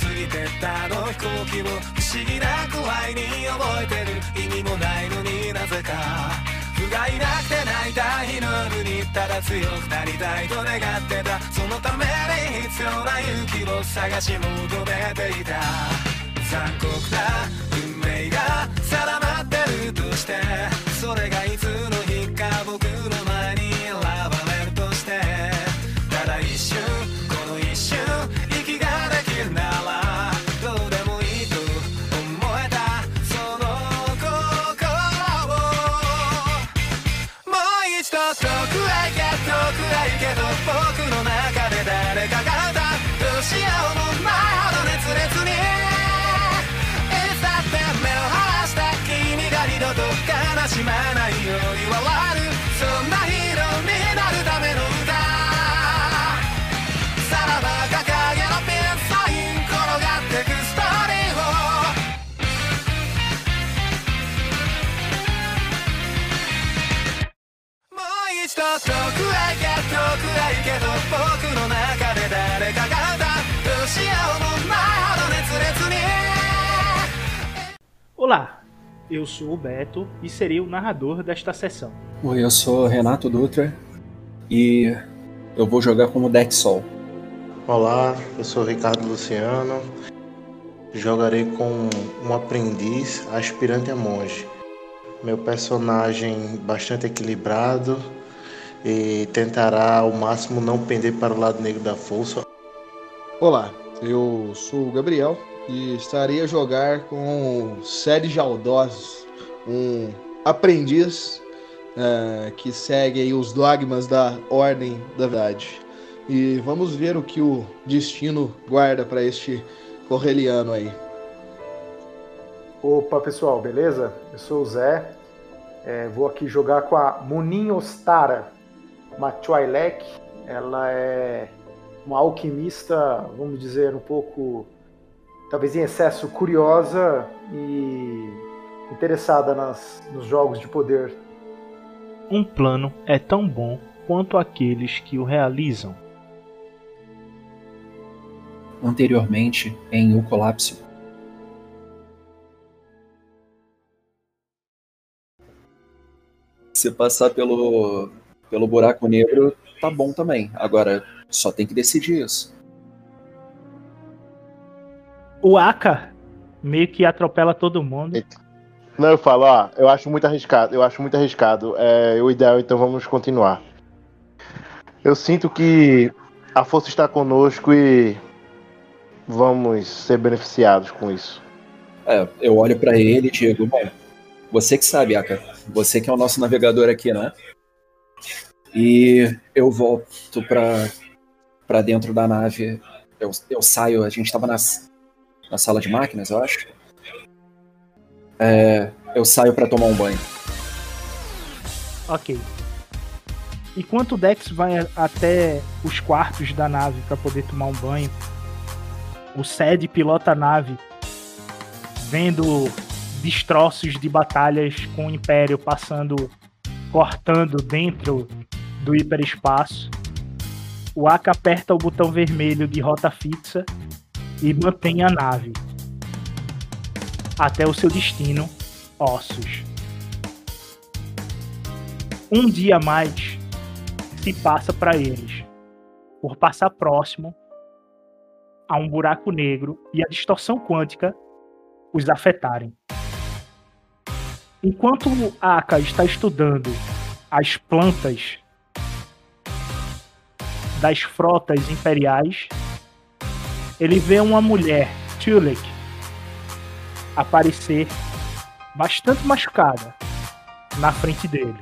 過ぎてったあの飛行機を不思議な具合に覚えてる意味もないのになぜか不甲斐なくて泣いた日の夜にただ強くなりたいと願ってたそのために必要な勇気を探し求めていた残酷な運命が定まってるとしてそれがいつの日か僕のしまないように笑るそんなヒーローになるための歌。さらば掲げのピンサイン転がってくストーリーを。もう一度遠くへ行け遠くへ行けと僕の中で誰かが歌う。どうしようもないほど熱烈に。Olá, eu sou o Beto e serei o narrador desta sessão. Oi, eu sou Renato Dutra e eu vou jogar como Deck Sol. Olá, eu sou Ricardo Luciano. Jogarei com um aprendiz aspirante a monge. Meu personagem bastante equilibrado e tentará ao máximo não pender para o lado negro da força. Olá, eu sou o Gabriel e estarei a jogar com Sérgio Aldós, um aprendiz eh, que segue os dogmas da Ordem da Verdade. E vamos ver o que o destino guarda para este correliano aí. Opa pessoal, beleza? Eu sou o Zé, É, vou aqui jogar com a Munin Ostara Machuailek. Ela é uma alquimista, vamos dizer, um pouco, talvez em excesso curiosa e interessada nas, nos jogos de poder. Um plano é tão bom quanto aqueles que o realizam. Anteriormente, em O Colapso. Se passar pelo, pelo buraco negro, tá bom também. Agora, só tem que decidir isso. O Aka meio que atropela todo mundo. Não, eu falo, ó, eu acho muito arriscado, eu acho muito arriscado. É o ideal, então vamos continuar. Eu sinto que a força está conosco e vamos ser beneficiados com isso. É, eu olho pra ele e digo, bom, você que sabe, Aka. Você que é o nosso navegador aqui, né? E eu volto pra, pra dentro da nave. Eu, eu saio, a gente tava nas, na sala de máquinas, eu acho. É, eu saio pra tomar um banho. Ok. Enquanto o Dex vai até os quartos da nave para poder tomar um banho, o Sed pilota a nave, vendo destroços de batalhas com o Império passando, cortando dentro do hiperespaço. O Aka aperta o botão vermelho de rota fixa e mantém a nave até o seu destino, Ossos. Um dia mais se passa para eles, por passar próximo a um buraco negro e a distorção quântica os afetarem. Enquanto Aka está estudando as plantas das frotas imperiais, ele vê uma mulher, Tulek, aparecer bastante machucada na frente dele.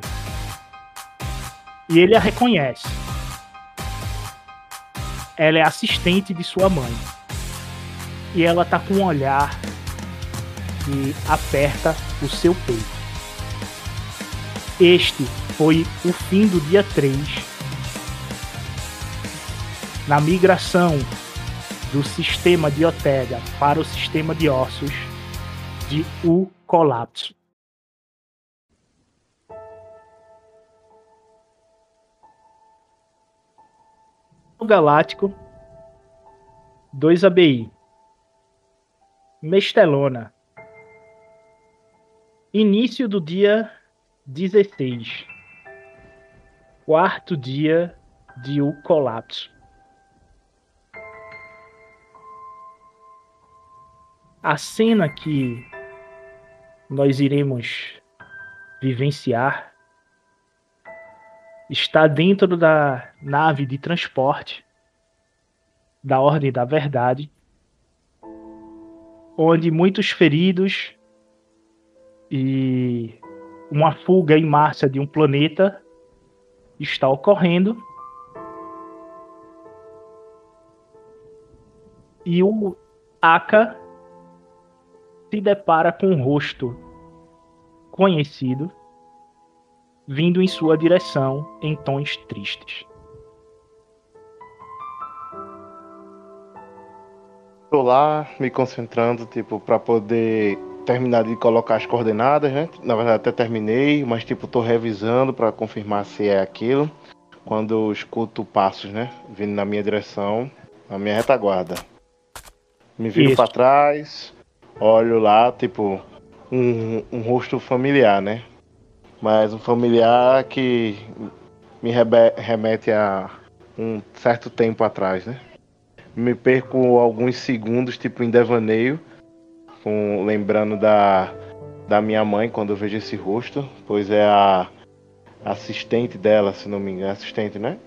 E ele a reconhece. Ela é assistente de sua mãe. E ela tá com um olhar que aperta o seu peito. Este foi o fim do dia 3 na migração do sistema de Otega para o sistema de ossos de O Colapso. O Galáctico 2 ABI. Mestelona. Início do dia 16. Quarto dia de o colapso. A cena que nós iremos vivenciar está dentro da nave de transporte da Ordem da Verdade, onde muitos feridos e uma fuga em massa de um planeta está ocorrendo. E o Aka se depara com um rosto conhecido vindo em sua direção em tons tristes. Tô lá me concentrando, tipo, para poder terminar de colocar as coordenadas, né? Na verdade até terminei, mas tipo, tô revisando para confirmar se é aquilo. Quando eu escuto passos, né? Vindo na minha direção, na minha retaguarda. Me viro para trás, olho lá, tipo, um, um rosto familiar, né? Mas um familiar que me remete a um certo tempo atrás, né? Me perco alguns segundos, tipo, em devaneio, com, lembrando da, da minha mãe quando eu vejo esse rosto, pois é a assistente dela, se não me engano. Assistente, né?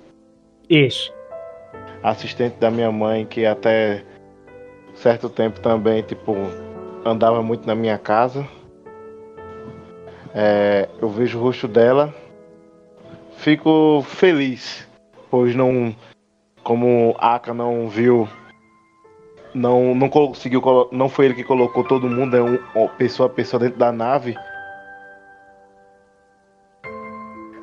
Isso. Assistente da minha mãe, que até certo tempo também, tipo, andava muito na minha casa. É, eu vejo o rosto dela, fico feliz, pois não, como Aka não viu, não, não conseguiu, não foi ele que colocou todo mundo, é um, pessoa a pessoa dentro da nave.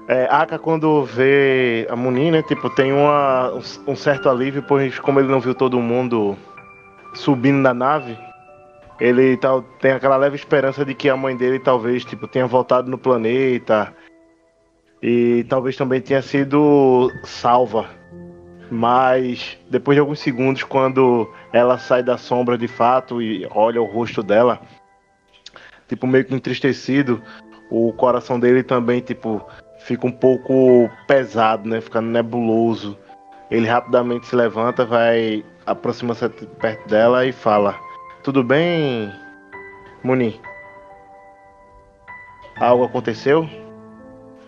É, Aka quando vê a Munin, né, tipo, tem uma, um certo alívio, pois como ele não viu todo mundo subindo na nave, ele tal, tem aquela leve esperança de que a mãe dele talvez tipo, tenha voltado no planeta e talvez também tenha sido salva. Mas depois de alguns segundos, quando ela sai da sombra de fato e olha o rosto dela, tipo meio que entristecido, o coração dele também tipo fica um pouco pesado, né? Ficando nebuloso. Ele rapidamente se levanta, vai aproxima-se perto dela e fala: tudo bem, Muni? Algo aconteceu?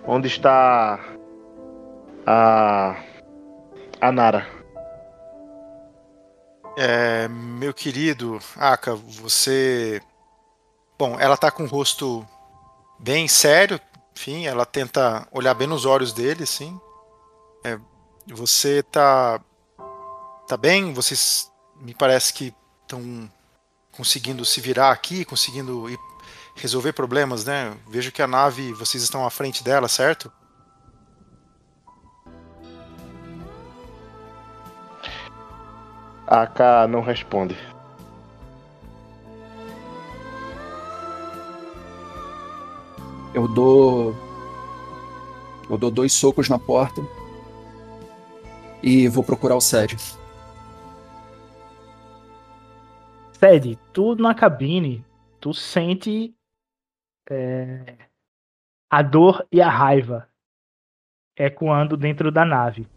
Onde está a a Nara? É, meu querido Aka, você. Bom, ela tá com o rosto bem sério, enfim, ela tenta olhar bem nos olhos dele, assim. É, você tá. tá bem? Vocês me parece que estão conseguindo se virar aqui, conseguindo ir resolver problemas, né? Vejo que a nave, vocês estão à frente dela, certo? A K não responde. Eu dou. Eu dou dois socos na porta. E vou procurar o Sérgio. Fed, tu na cabine, tu sente é, a dor e a raiva ecoando dentro da nave.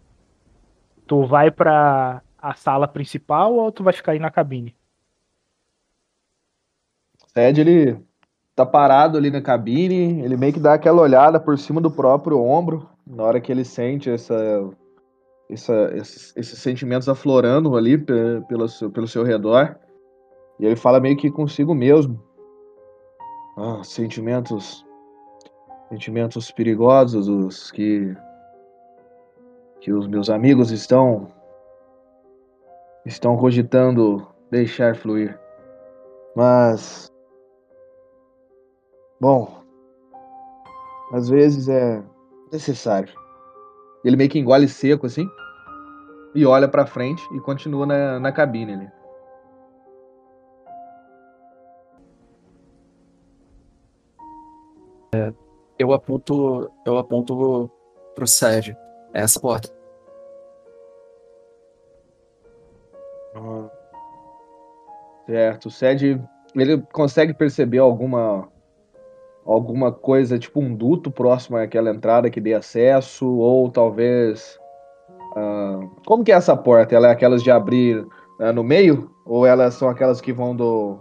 Tu vai para a sala principal ou tu vai ficar aí na cabine? Fed, ele tá parado ali na cabine, ele meio que dá aquela olhada por cima do próprio ombro, na hora que ele sente essa, essa esses, esses, sentimentos aflorando ali pelo, pelo seu redor. E ele fala meio que consigo mesmo. Ah, sentimentos. Sentimentos perigosos os que. que os meus amigos estão. estão cogitando deixar fluir. Mas. Bom. Às vezes é necessário. Ele meio que engole seco assim. E olha pra frente e continua na, na cabine ali. Eu aponto, eu aponto pro Sérgio. É essa porta. Certo. O Sed, ele consegue perceber alguma alguma coisa, tipo um duto próximo àquela entrada que dê acesso, ou talvez. Uh, como que é essa porta? Ela é aquelas de abrir uh, no meio? Ou elas são aquelas que vão do.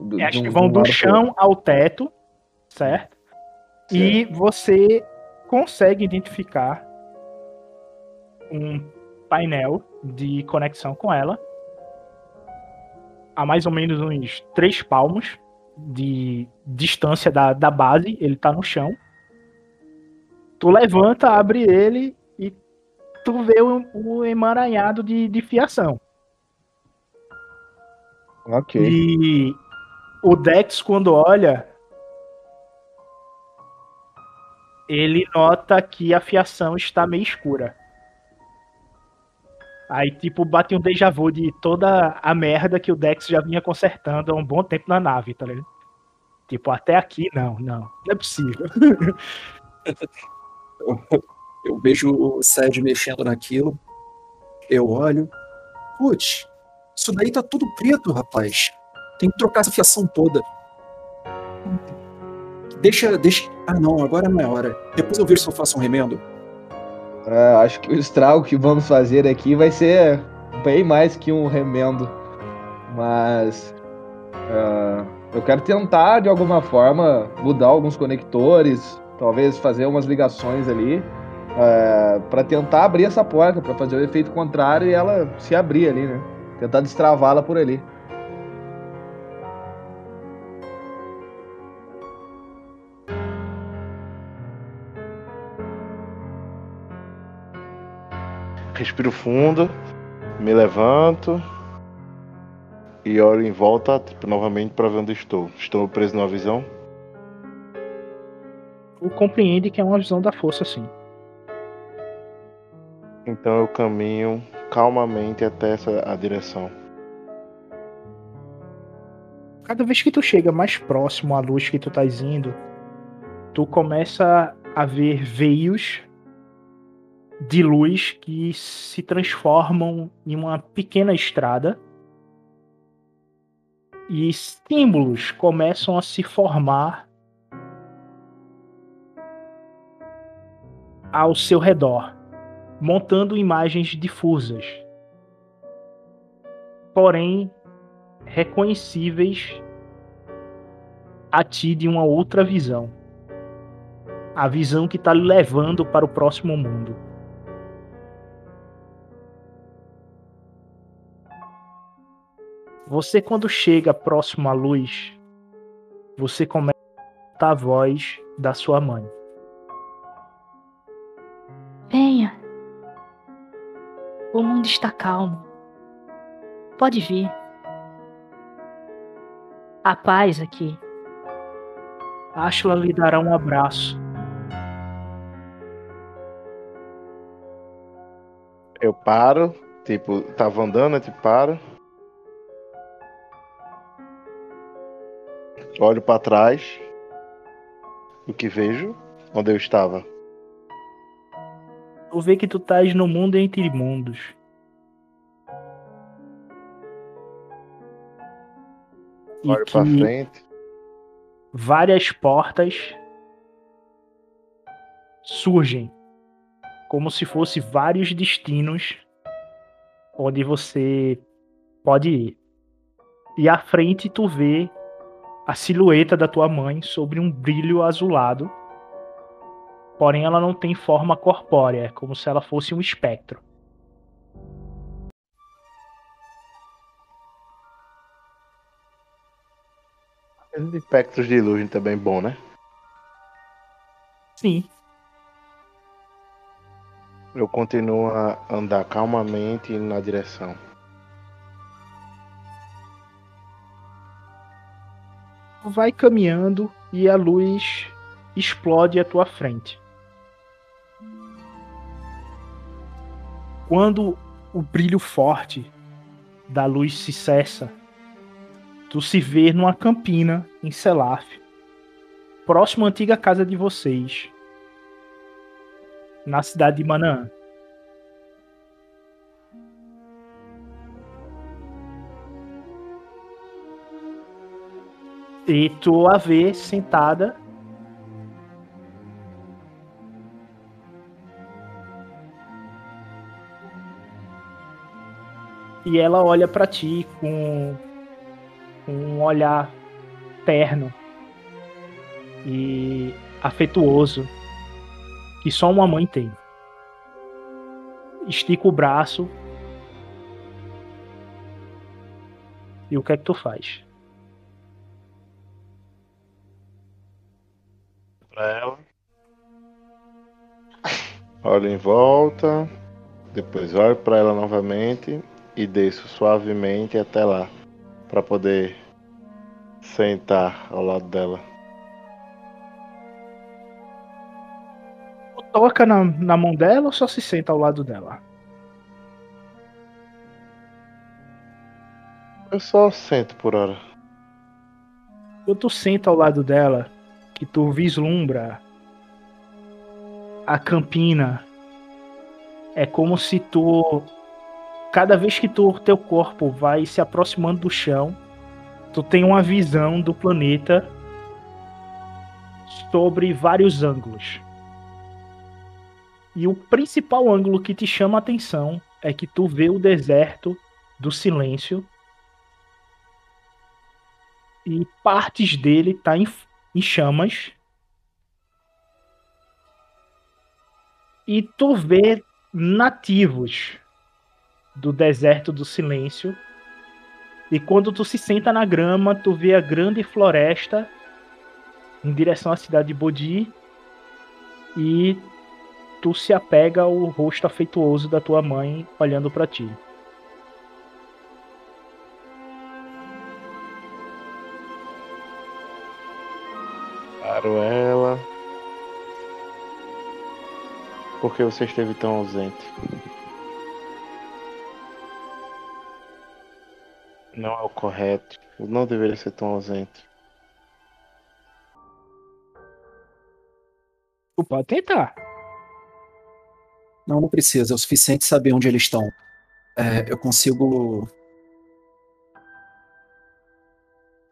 do acho um, que vão do chão ao teto, certo? Certo? E você consegue identificar um painel de conexão com ela a mais ou menos uns três palmos de distância da, da base, ele tá no chão. Tu levanta, abre ele e tu vê o, o emaranhado de, de fiação. Ok. E o Dex, quando olha, ele nota que a fiação está meio escura. Aí, tipo, bate um déjà vu de toda a merda que o Dex já vinha consertando há um bom tempo na nave, tá ligado? Tipo, até aqui, não, não. Não é possível. eu, eu vejo o Sed mexendo naquilo. Eu olho. Putz, isso daí tá tudo preto, rapaz. Tem que trocar essa fiação toda. Deixa, deixa. Ah, não, agora não é hora. Depois eu vejo se eu faço um remendo. É, acho que o estrago que vamos fazer aqui vai ser bem mais que um remendo. Mas uh, eu quero tentar de alguma forma mudar alguns conectores, talvez fazer umas ligações ali uh, é, para tentar abrir essa porta, para fazer o efeito contrário e ela se abrir ali, né? Tentar destravá-la por ali. Respiro fundo, me levanto e olho em volta, tipo, novamente para ver onde estou. Estou preso numa visão? Tu compreende que é uma visão da força, sim. Então eu caminho calmamente até essa a direção. Cada vez que tu chega mais próximo à luz que tu estás indo, tu começa a ver veios de luz que se transformam em uma pequena estrada e símbolos começam a se formar ao seu redor, montando imagens difusas, porém reconhecíveis a ti de uma outra visão. A visão que está levando para o próximo mundo. Você, quando chega próximo à luz, você começa a a voz da sua mãe. Venha. O mundo está calmo. Pode vir. A paz aqui. Ashla lhe dará um abraço. Eu paro, tipo, tava andando, eu tipo, paro. Olho para trás. O que vejo? Onde eu estava? Tu vê que tu estás no mundo entre mundos. Olho para frente. Várias portas surgem como se fosse vários destinos onde você pode ir. E à frente tu vê a silhueta da tua mãe sobre um brilho azulado. Porém, ela não tem forma corpórea, é como se ela fosse um espectro. Espectros de luz também bom, né? Sim. Eu continuo a andar calmamente na direção. Vai caminhando e a luz explode à tua frente. Quando o brilho forte da luz se cessa, tu se vê numa campina em Selaf, próximo à antiga casa de vocês, na cidade de Manaã. E tu a vê sentada. E ela olha para ti com, um olhar terno e afetuoso que só uma mãe tem. Estica o braço. E o que é que tu faz? Pra ela. Olho em volta. Depois olho para ela novamente e desço suavemente até lá para poder sentar ao lado dela. Toca na, na mão dela ou só se senta ao lado dela? Eu só sento por hora. Quando tu senta ao lado dela, que tu vislumbra a campina, é como se tu cada vez que tu, teu corpo vai se aproximando do chão, tu tem uma visão do planeta sobre vários ângulos. E o principal ângulo que te chama a atenção é que tu vê o deserto do silêncio e partes dele tá em, em chamas. E tu vê nativos do deserto do silêncio. E quando tu se senta na grama, tu vê a grande floresta em direção à cidade de Bodhi e tu se apega ao rosto afetuoso da tua mãe olhando para ti. Paro ela. Por que você esteve tão ausente? Não é o correto. Eu não deveria ser tão ausente. Tu pode tentar. Não, não precisa. É o suficiente saber onde eles estão. É, eu consigo.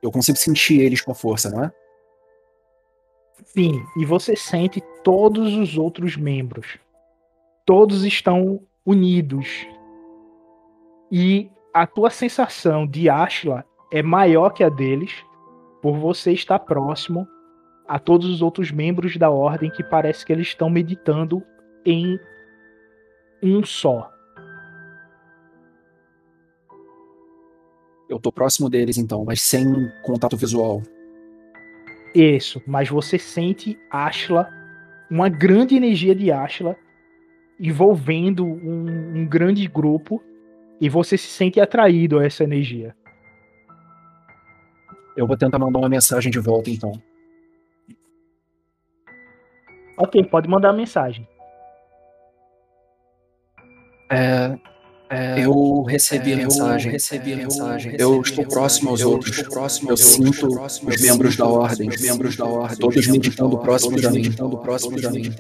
Eu consigo sentir eles com força, não é? Sim, e você sente todos os outros membros. Todos estão unidos. E a tua sensação de Ashla é maior que a deles, por você estar próximo a todos os outros membros da ordem que parece que eles estão meditando em um só. Eu tô próximo deles então, mas sem contato visual. Isso, mas você sente Ashla, uma grande energia de Ashla envolvendo um, um grande grupo e você se sente atraído a essa energia. Eu vou tentar mandar uma mensagem de volta então. Ok, pode mandar a mensagem. É, é, eu recebi é, a mensagem. Eu recebi a mensagem. Eu estou próximo aos outros. Eu, próximo, eu sinto os membros da ordem, os membros da ordem, todos meditando próximo mim. Próximo de mim.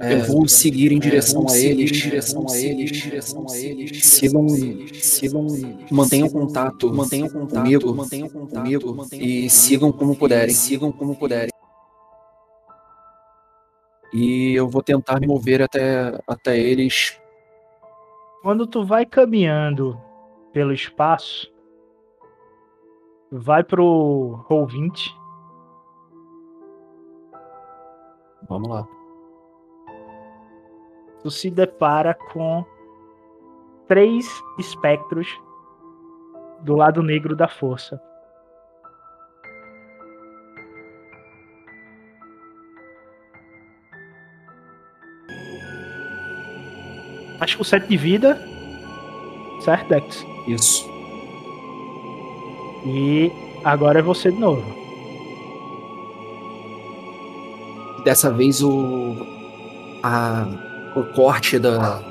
É, eu vou seguir em direção a eles, direção a eles, direção a eles. Sigam, sigam, mantenham contato, mantenham contato comigo, mantenham contato comigo e sigam como puderem, sigam como puderem. E eu vou tentar me mover até até eles quando tu vai caminhando pelo espaço, vai pro roll 20. Vamos lá. Tu se depara com três espectros do lado negro da força. Acho que o 7 de vida. Certo, Dex? Isso. E agora é você de novo. Dessa vez o. A, o corte da.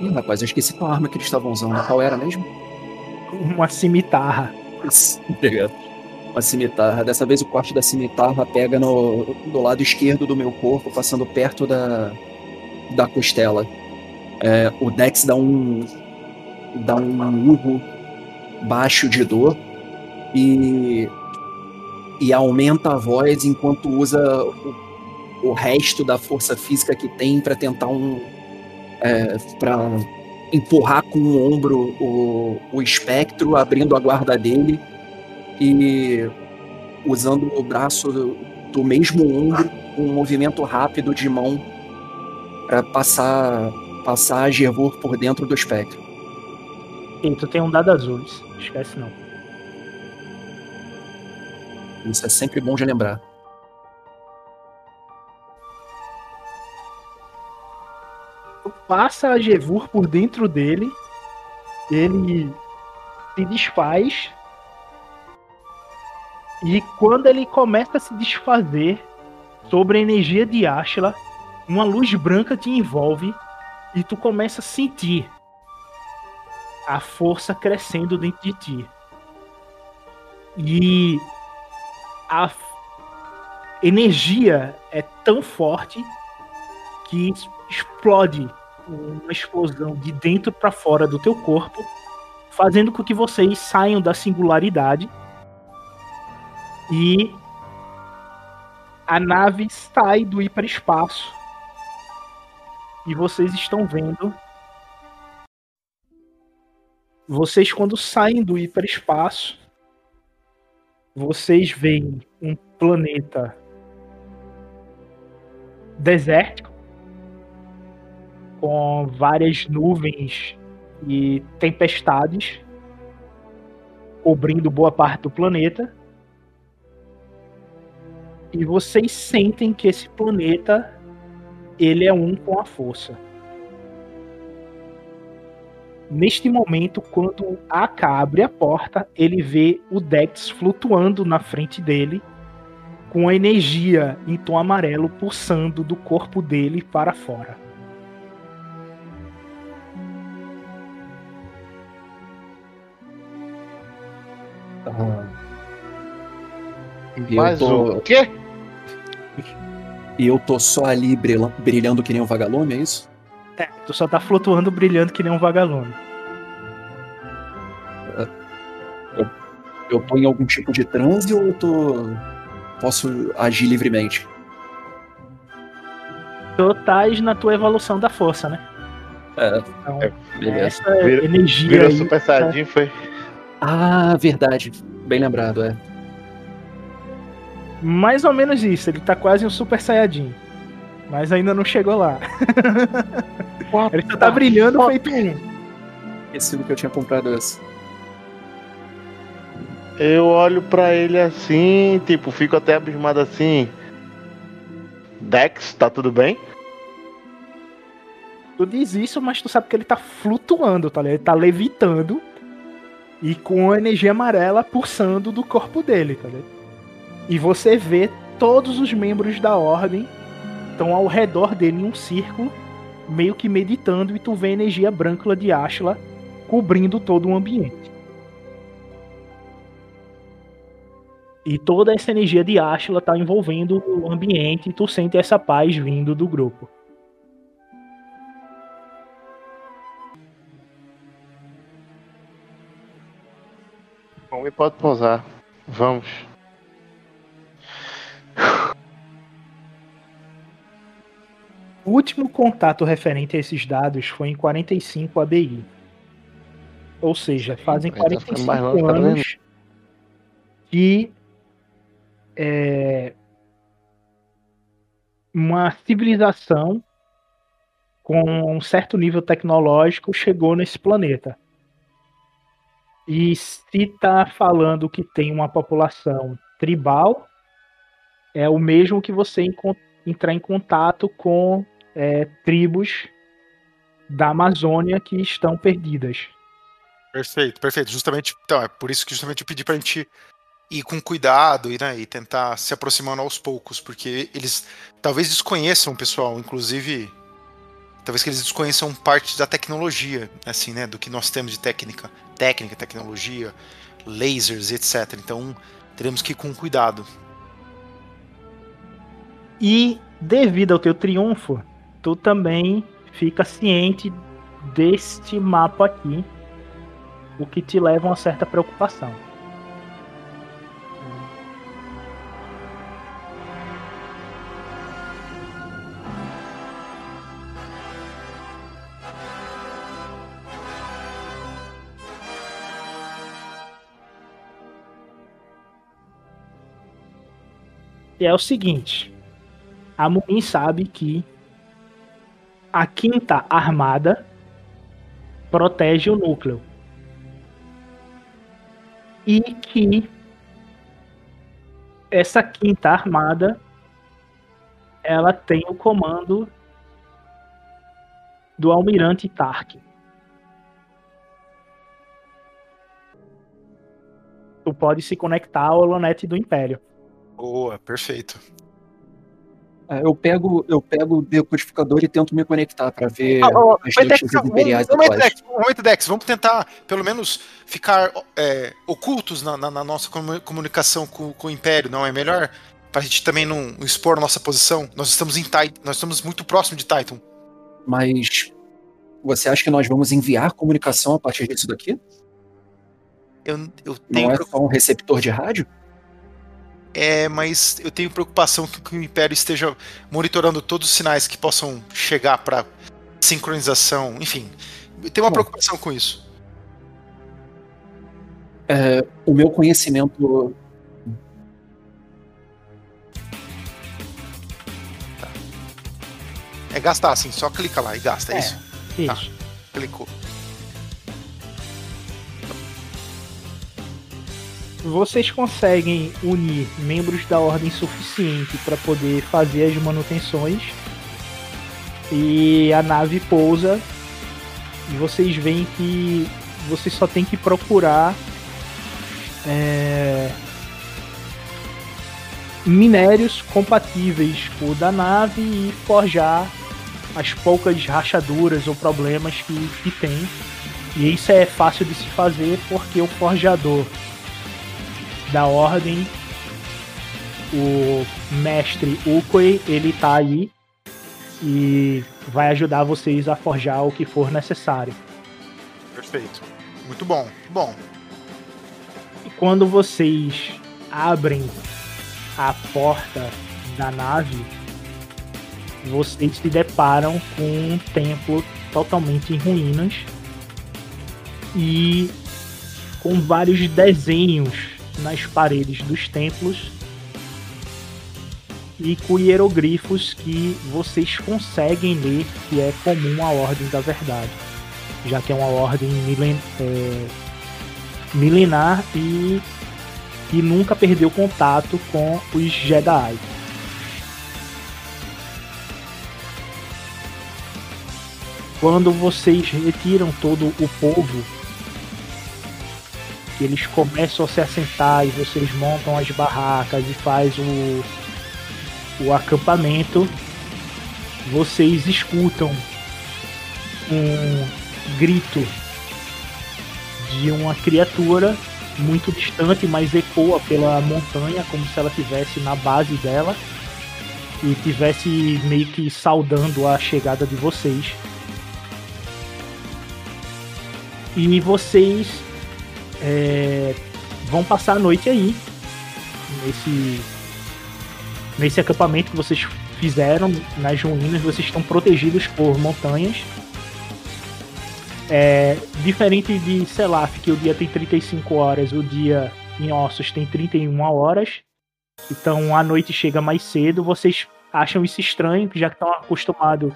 Ih, rapaz, eu esqueci qual arma que eles estavam usando. Qual era mesmo? Uma cimitarra. Obrigado. Uma cimitarra. Dessa vez o corte da cimitarra pega no, do lado esquerdo do meu corpo, passando perto da, da costela. É, o Dex dá um. dá um urro baixo de dor e, e aumenta a voz enquanto usa o, o resto da força física que tem para tentar um. É, para empurrar com o ombro o, o espectro, abrindo a guarda dele e usando o braço do, do mesmo ombro, um movimento rápido de mão para passar passar a Gervor por dentro do espectro. Sim, tu tem um dado azul, esquece não. Isso é sempre bom de lembrar. Tu passa a Gevur por dentro dele, ele se desfaz e quando ele começa a se desfazer sobre a energia de Ashla, uma luz branca te envolve e tu começa a sentir a força crescendo dentro de ti. E a energia é tão forte que explode uma explosão de dentro para fora do teu corpo, fazendo com que vocês saiam da singularidade e a nave sai do hiperespaço. E vocês estão vendo. Vocês, quando saem do hiperespaço, vocês veem um planeta desértico, com várias nuvens e tempestades cobrindo boa parte do planeta e vocês sentem que esse planeta ele é um com a força. Neste momento, quando Aka abre a porta, ele vê o Dex flutuando na frente dele, com a energia em tom amarelo pulsando do corpo dele para fora. Ah. Mas tô... o quê? E eu tô só ali brilhando, brilhando que nem um vagalume, é isso? É, tu só tá flutuando brilhando que nem um vagalume. Eu, eu tô em algum tipo de transe ou eu tô. posso agir livremente? Tu estás na tua evolução da força, né? É, Então, beleza. essa Vira- energia Virou aí, Super Saiyajin, foi? Ah, verdade. Bem lembrado, é. Mais ou menos isso. Ele tá quase um Super Saiyajin. Mas ainda não chegou lá. Ele só tá brilhando feito um. Esqueci do que eu tinha comprado esse. Eu olho pra ele assim, tipo, fico até abismado assim. Dex, tá tudo bem? Tu diz isso, mas tu sabe que ele tá flutuando, tá ligado? Ele tá levitando e com a energia amarela pulsando do corpo dele, tá ligado? E você vê todos os membros da ordem estão ao redor dele em um círculo, meio que meditando, e tu vê a energia branca de Ashla cobrindo todo o ambiente. E toda essa energia de Ashla tá envolvendo o ambiente e tu sente essa paz vindo do grupo. Bom, e pode pousar. Vamos. O último contato referente a esses dados foi em 45 ABI. Ou seja, fazem Aí tá ficando 45 mais longe, tá vendo? anos que é, uma civilização com um certo nível tecnológico chegou nesse planeta. E se está falando que tem uma população tribal, é o mesmo que você entrar em contato com é, tribos da Amazônia que estão perdidas. Perfeito, perfeito. Justamente, então, é por isso que justamente eu pedi pra gente ir com cuidado e, né, e tentar se aproximando aos poucos, porque eles talvez desconheçam, pessoal, inclusive, talvez que eles desconheçam parte da tecnologia, assim, né, do que nós temos de técnica, técnica, tecnologia, lasers, etc. Então, teremos que ir com cuidado. E devido ao teu triunfo, tu também fica ciente deste mapa aqui, o que te leva a uma certa preocupação. É o seguinte: a Mumin sabe que a quinta armada protege o núcleo. E que essa quinta armada ela tem o comando do almirante Tark. Tu pode se conectar ao Holonet do Império. Boa, perfeito. É, Eu pego, eu pego o decodificador e tento me conectar pra ver Ah, as notícias imperiais. Dex, um momento, Dex, vamos tentar, pelo menos, ficar é, ocultos na, na- na nossa comu- comunicação com, com o Império, não é melhor? Pra gente também não expor nossa posição. Nós estamos em Titan, nós estamos muito próximo de Titan. Mas você acha que nós vamos enviar comunicação a partir disso daqui? Eu, eu tenho Não é só um receptor de rádio? É, mas eu tenho preocupação que, que o Império esteja monitorando todos os sinais que possam chegar para sincronização, enfim. Eu tenho uma Bom. preocupação com isso. É, o meu conhecimento. É gastar, assim, só clica lá e gasta, é, É. isso? Isso. Clicou. Vocês conseguem unir membros da ordem suficiente para poder fazer as manutenções. E a nave pousa. E vocês veem que vocês só tem que procurar é, minérios compatíveis com o da nave e forjar as poucas rachaduras ou problemas que, que tem. E isso é fácil de se fazer porque o forjador da ordem, o mestre Ukoi, ele tá aí e vai ajudar vocês a forjar o que for necessário. Perfeito. Muito bom. Bom, E quando vocês abrem a porta da nave, vocês se deparam com um templo totalmente em ruínas e com vários desenhos nas paredes dos templos e com hieroglifos que vocês conseguem ler que é comum à Ordem da Verdade, já que é uma ordem milen é, milenar e que nunca perdeu contato com os Jedi. Quando vocês retiram todo o povo, eles começam a se assentar e vocês montam as barracas e faz o, o acampamento, vocês escutam um grito de uma criatura muito distante, mas ecoa pela montanha, como se ela estivesse na base dela e tivesse meio que saudando a chegada de vocês. E vocês é, vão passar a noite aí nesse nesse acampamento que vocês fizeram nas ruínas. Vocês estão protegidos por montanhas. É, diferente de Selaf, que o dia tem 35 horas, o dia em Ossos tem 31 horas. Então a noite chega mais cedo. Vocês acham isso estranho, já que estão acostumados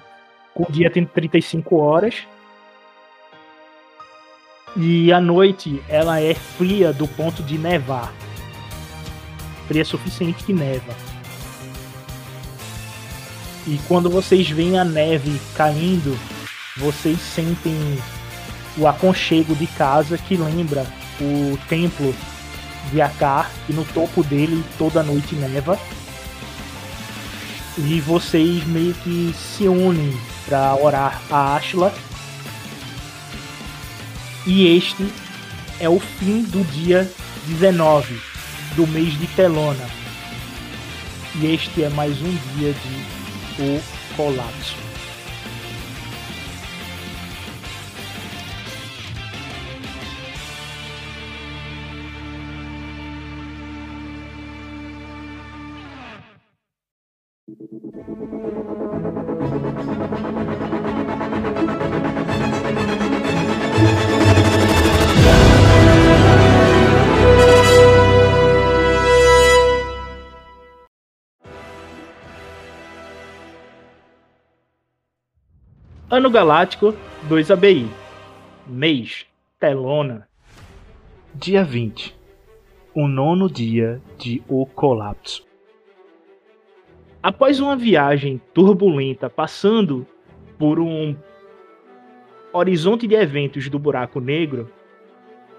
com o dia tendo 35 horas. E a noite ela é fria do ponto de nevar. Fria suficiente que neva. E quando vocês veem a neve caindo, vocês sentem o aconchego de casa que lembra o templo de Akar, e no topo dele toda noite neva. E vocês meio que se unem para orar a Ashla. E este é o fim do dia 19 do mês de Telona. E este é mais um dia de O Colapso. Ano Galáctico 2 ABI. Mês Telona. Dia 20. O nono dia de O Colapso. Após uma viagem turbulenta passando por um horizonte de eventos do buraco negro,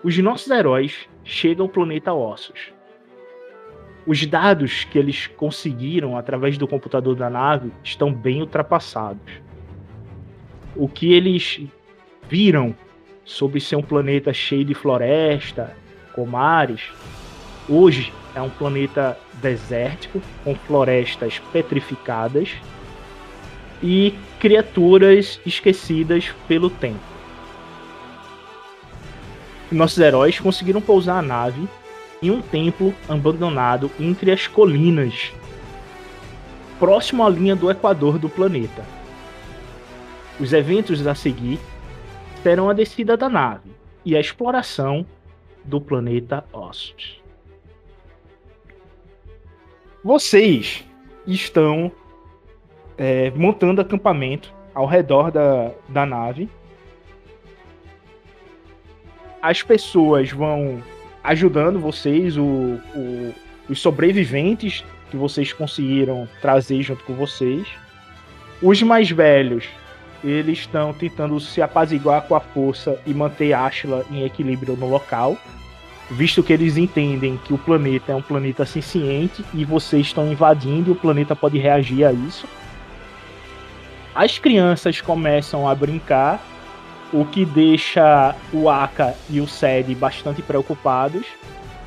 os nossos heróis chegam ao planeta Ossos. Os dados que eles conseguiram através do computador da nave estão bem ultrapassados. O que eles viram sobre ser um planeta cheio de floresta, com mares, hoje é um planeta desértico, com florestas petrificadas e criaturas esquecidas pelo tempo. Nossos heróis conseguiram pousar a nave em um templo abandonado entre as colinas, próximo à linha do equador do planeta. Os eventos a seguir serão a descida da nave e a exploração do planeta Ossos. Vocês estão é, montando acampamento ao redor da, da nave. As pessoas vão ajudando vocês, o, o, os sobreviventes que vocês conseguiram trazer junto com vocês. Os mais velhos, eles estão tentando se apaziguar com a força e manter Ashla em equilíbrio no local, visto que eles entendem que o planeta é um planeta ciente e vocês estão invadindo e o planeta pode reagir a isso. As crianças começam a brincar, o que deixa o Aka e o Sed bastante preocupados,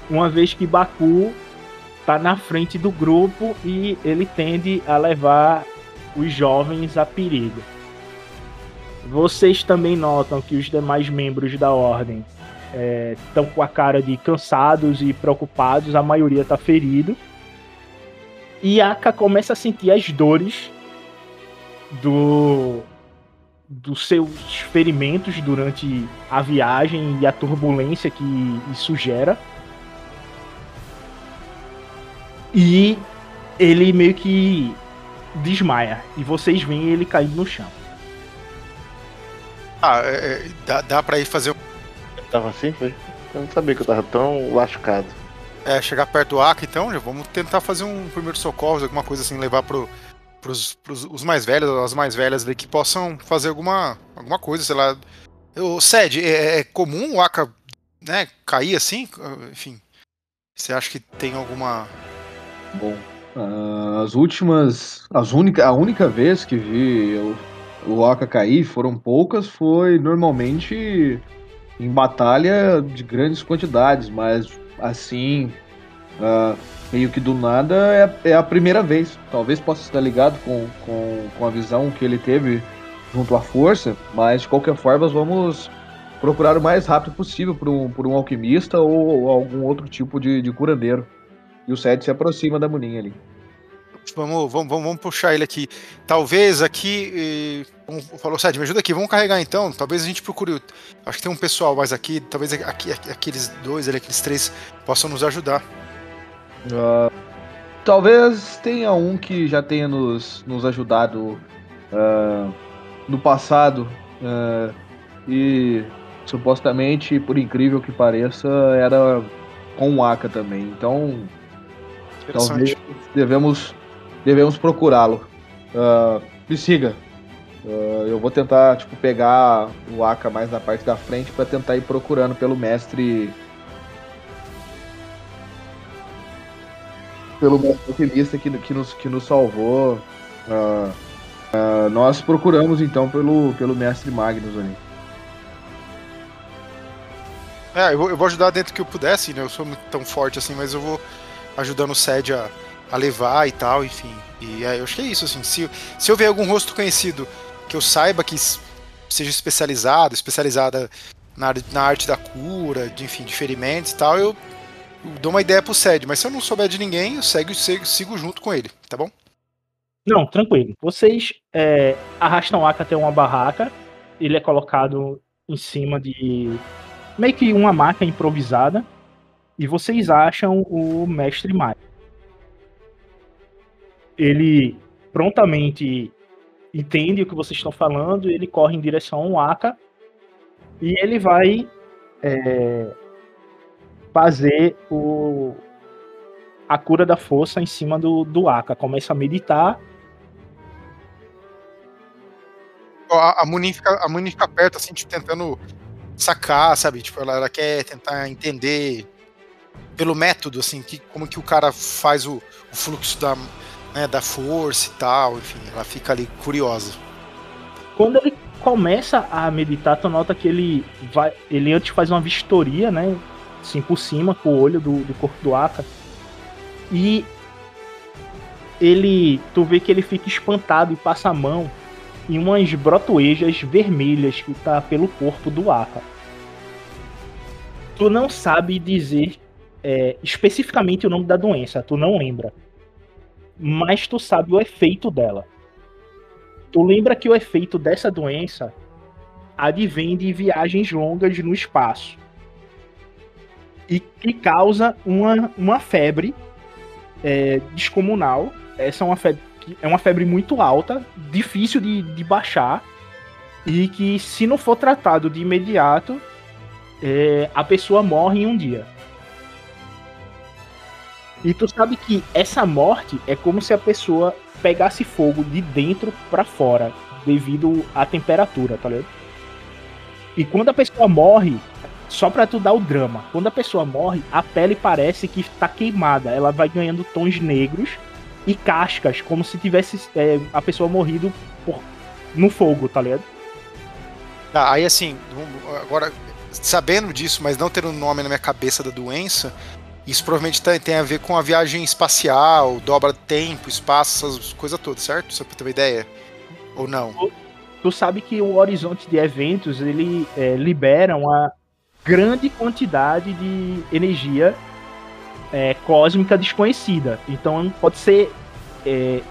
uma vez que Baku está na frente do grupo e ele tende a levar os jovens a perigo. Vocês também notam que os demais membros da ordem estão é, com a cara de cansados e preocupados, a maioria está ferido. E Aka começa a sentir as dores do dos seus ferimentos durante a viagem e a turbulência que isso gera. E ele meio que desmaia. E vocês veem ele cair no chão. Ah, é, é, dá, dá pra ir fazer. Tava assim, foi? Eu não sabia que eu tava tão lascado. É, chegar perto do Aka, então, já vamos tentar fazer um primeiro socorro, alguma coisa assim, levar pro, pros, pros os mais velhos, as mais velhas ali, que possam fazer alguma, alguma coisa, sei lá. O Sed, é, é comum o Aka né, cair assim? Enfim. Você acha que tem alguma. Bom, uh, as últimas. As única, a única vez que vi eu, o Aka cair foram poucas, foi normalmente em batalha de grandes quantidades, mas assim. Uh, meio que do nada é, é a primeira vez. Talvez possa estar ligado com, com, com a visão que ele teve junto à força, mas de qualquer forma vamos procurar o mais rápido possível por um, por um alquimista ou, ou algum outro tipo de, de curandeiro. E o Seth se aproxima da Muninha ali. Vamos, vamos, vamos, puxar ele aqui. Talvez aqui. Falou, Seth, me ajuda aqui, vamos carregar então. Talvez a gente procure. Acho que tem um pessoal mais aqui. Talvez aqui, aqueles dois, aqueles três, possam nos ajudar. Uh, talvez tenha um que já tenha nos, nos ajudado uh, no passado uh, e supostamente, por incrível que pareça, era com o Aka também. Então, talvez devemos, devemos procurá-lo. me siga. Eu vou tentar tipo, pegar o Aka mais na parte da frente para tentar ir procurando pelo mestre pelo alquimista que, que, nos, que nos salvou. Uh, uh, nós procuramos então pelo, pelo mestre Magnus ali. É, eu vou, eu vou ajudar dentro que eu pudesse, né? Eu sou muito tão forte assim, mas eu vou ajudando o Sed a, a levar e tal, enfim. E é, eu acho que é isso, assim. Se, se eu ver algum rosto conhecido que eu saiba que seja especializado, especializada na, na arte da cura, de, enfim, de ferimentos e tal, eu dou uma ideia pro Sed, mas se eu não souber de ninguém, eu sigo, sigo, sigo junto com ele, tá bom? Não, tranquilo. Vocês é, arrastam o Aka até uma barraca, ele é colocado em cima de meio que uma maca improvisada, e vocês acham o mestre Mai. Ele prontamente entende o que vocês estão falando, ele corre em direção ao Aka e ele vai é, fazer o, a cura da força em cima do, do Aka. Começa a meditar. A, a Munin fica, a Munin fica perto, assim, tipo, tentando sacar, sabe? Tipo, ela, ela quer tentar entender pelo método, assim, que, como que o cara faz o, o fluxo da, né, da força e tal, enfim, ela fica ali curiosa. Quando ele começa a meditar, tu nota que ele vai, ele antes faz uma vistoria, né, assim por cima com o olho do, do corpo do Aka, e ele, tu vê que ele fica espantado e passa a mão em umas brotoejas vermelhas que tá pelo corpo do Aka. Tu não sabe dizer é, especificamente o nome da doença, tu não lembra. Mas tu sabe o efeito dela. Tu lembra que o efeito dessa doença advém de viagens longas no espaço. E que causa uma, uma febre é, descomunal. Essa é uma febre, é uma febre muito alta, difícil de, de baixar. E que, se não for tratado de imediato, é, a pessoa morre em um dia. E tu sabe que essa morte é como se a pessoa pegasse fogo de dentro para fora, devido à temperatura, tá ligado? E quando a pessoa morre, só pra tu dar o drama, quando a pessoa morre, a pele parece que está queimada, ela vai ganhando tons negros e cascas, como se tivesse é, a pessoa morrido por, no fogo, tá ligado? Tá, aí assim, agora, sabendo disso, mas não tendo o nome na minha cabeça da doença, isso provavelmente tem a ver com a viagem espacial, dobra tempo, espaço, essas coisas todas, certo? Só pra ter uma ideia. Ou não? Tu, tu sabe que o horizonte de eventos ele é, libera uma grande quantidade de energia é, cósmica desconhecida. Então pode ser é,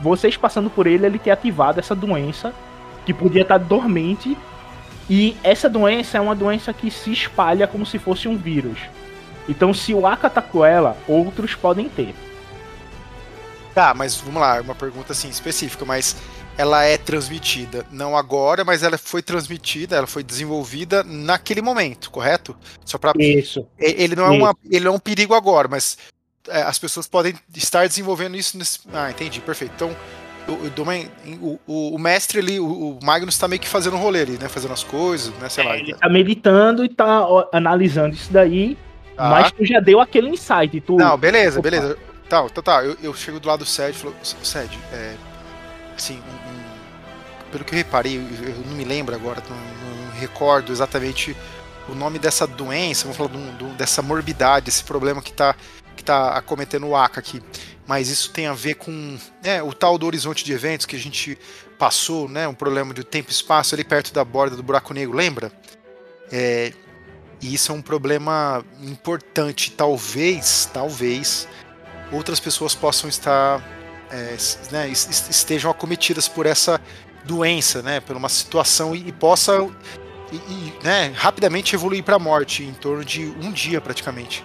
vocês passando por ele, ele ter ativado essa doença que podia estar dormente. E essa doença é uma doença que se espalha como se fosse um vírus. Então, se o Aka tá com ela, outros podem ter. Tá, mas vamos lá, uma pergunta assim específica, mas ela é transmitida não agora, mas ela foi transmitida, ela foi desenvolvida naquele momento, correto? Só para Isso. Ele não é uma, ele é um perigo agora, mas é, as pessoas podem estar desenvolvendo isso nesse... Ah, entendi, perfeito. Então, o, o, o, mestre ali, o, o Magnus tá meio que fazendo um rolê ali, né? Fazendo as coisas, né? Sei é, lá. Ele tá meditando e tá analisando isso daí Tá. Mas tu já deu aquele insight. Tu... Não, beleza, Opa. beleza. Tá, tá, tá. Eu, eu, chego do lado do Sed e falo, Sed, é. Assim, um, um, pelo que eu reparei, eu, eu, não me lembro agora, não, não, recordo exatamente o nome dessa doença, vamos falar de um, dessa morbidade, esse problema que tá, que tá acometendo o Aka aqui. Mas isso tem a ver com né, o tal do horizonte de eventos que a gente passou, né? Um problema de tempo e espaço ali perto da borda do buraco negro, lembra? É, e isso é um problema importante. Talvez, talvez, outras pessoas possam estar, é, né, estejam acometidas por essa doença, né, por uma situação e, e possa e, e, né, rapidamente evoluir para a morte em torno de um dia praticamente.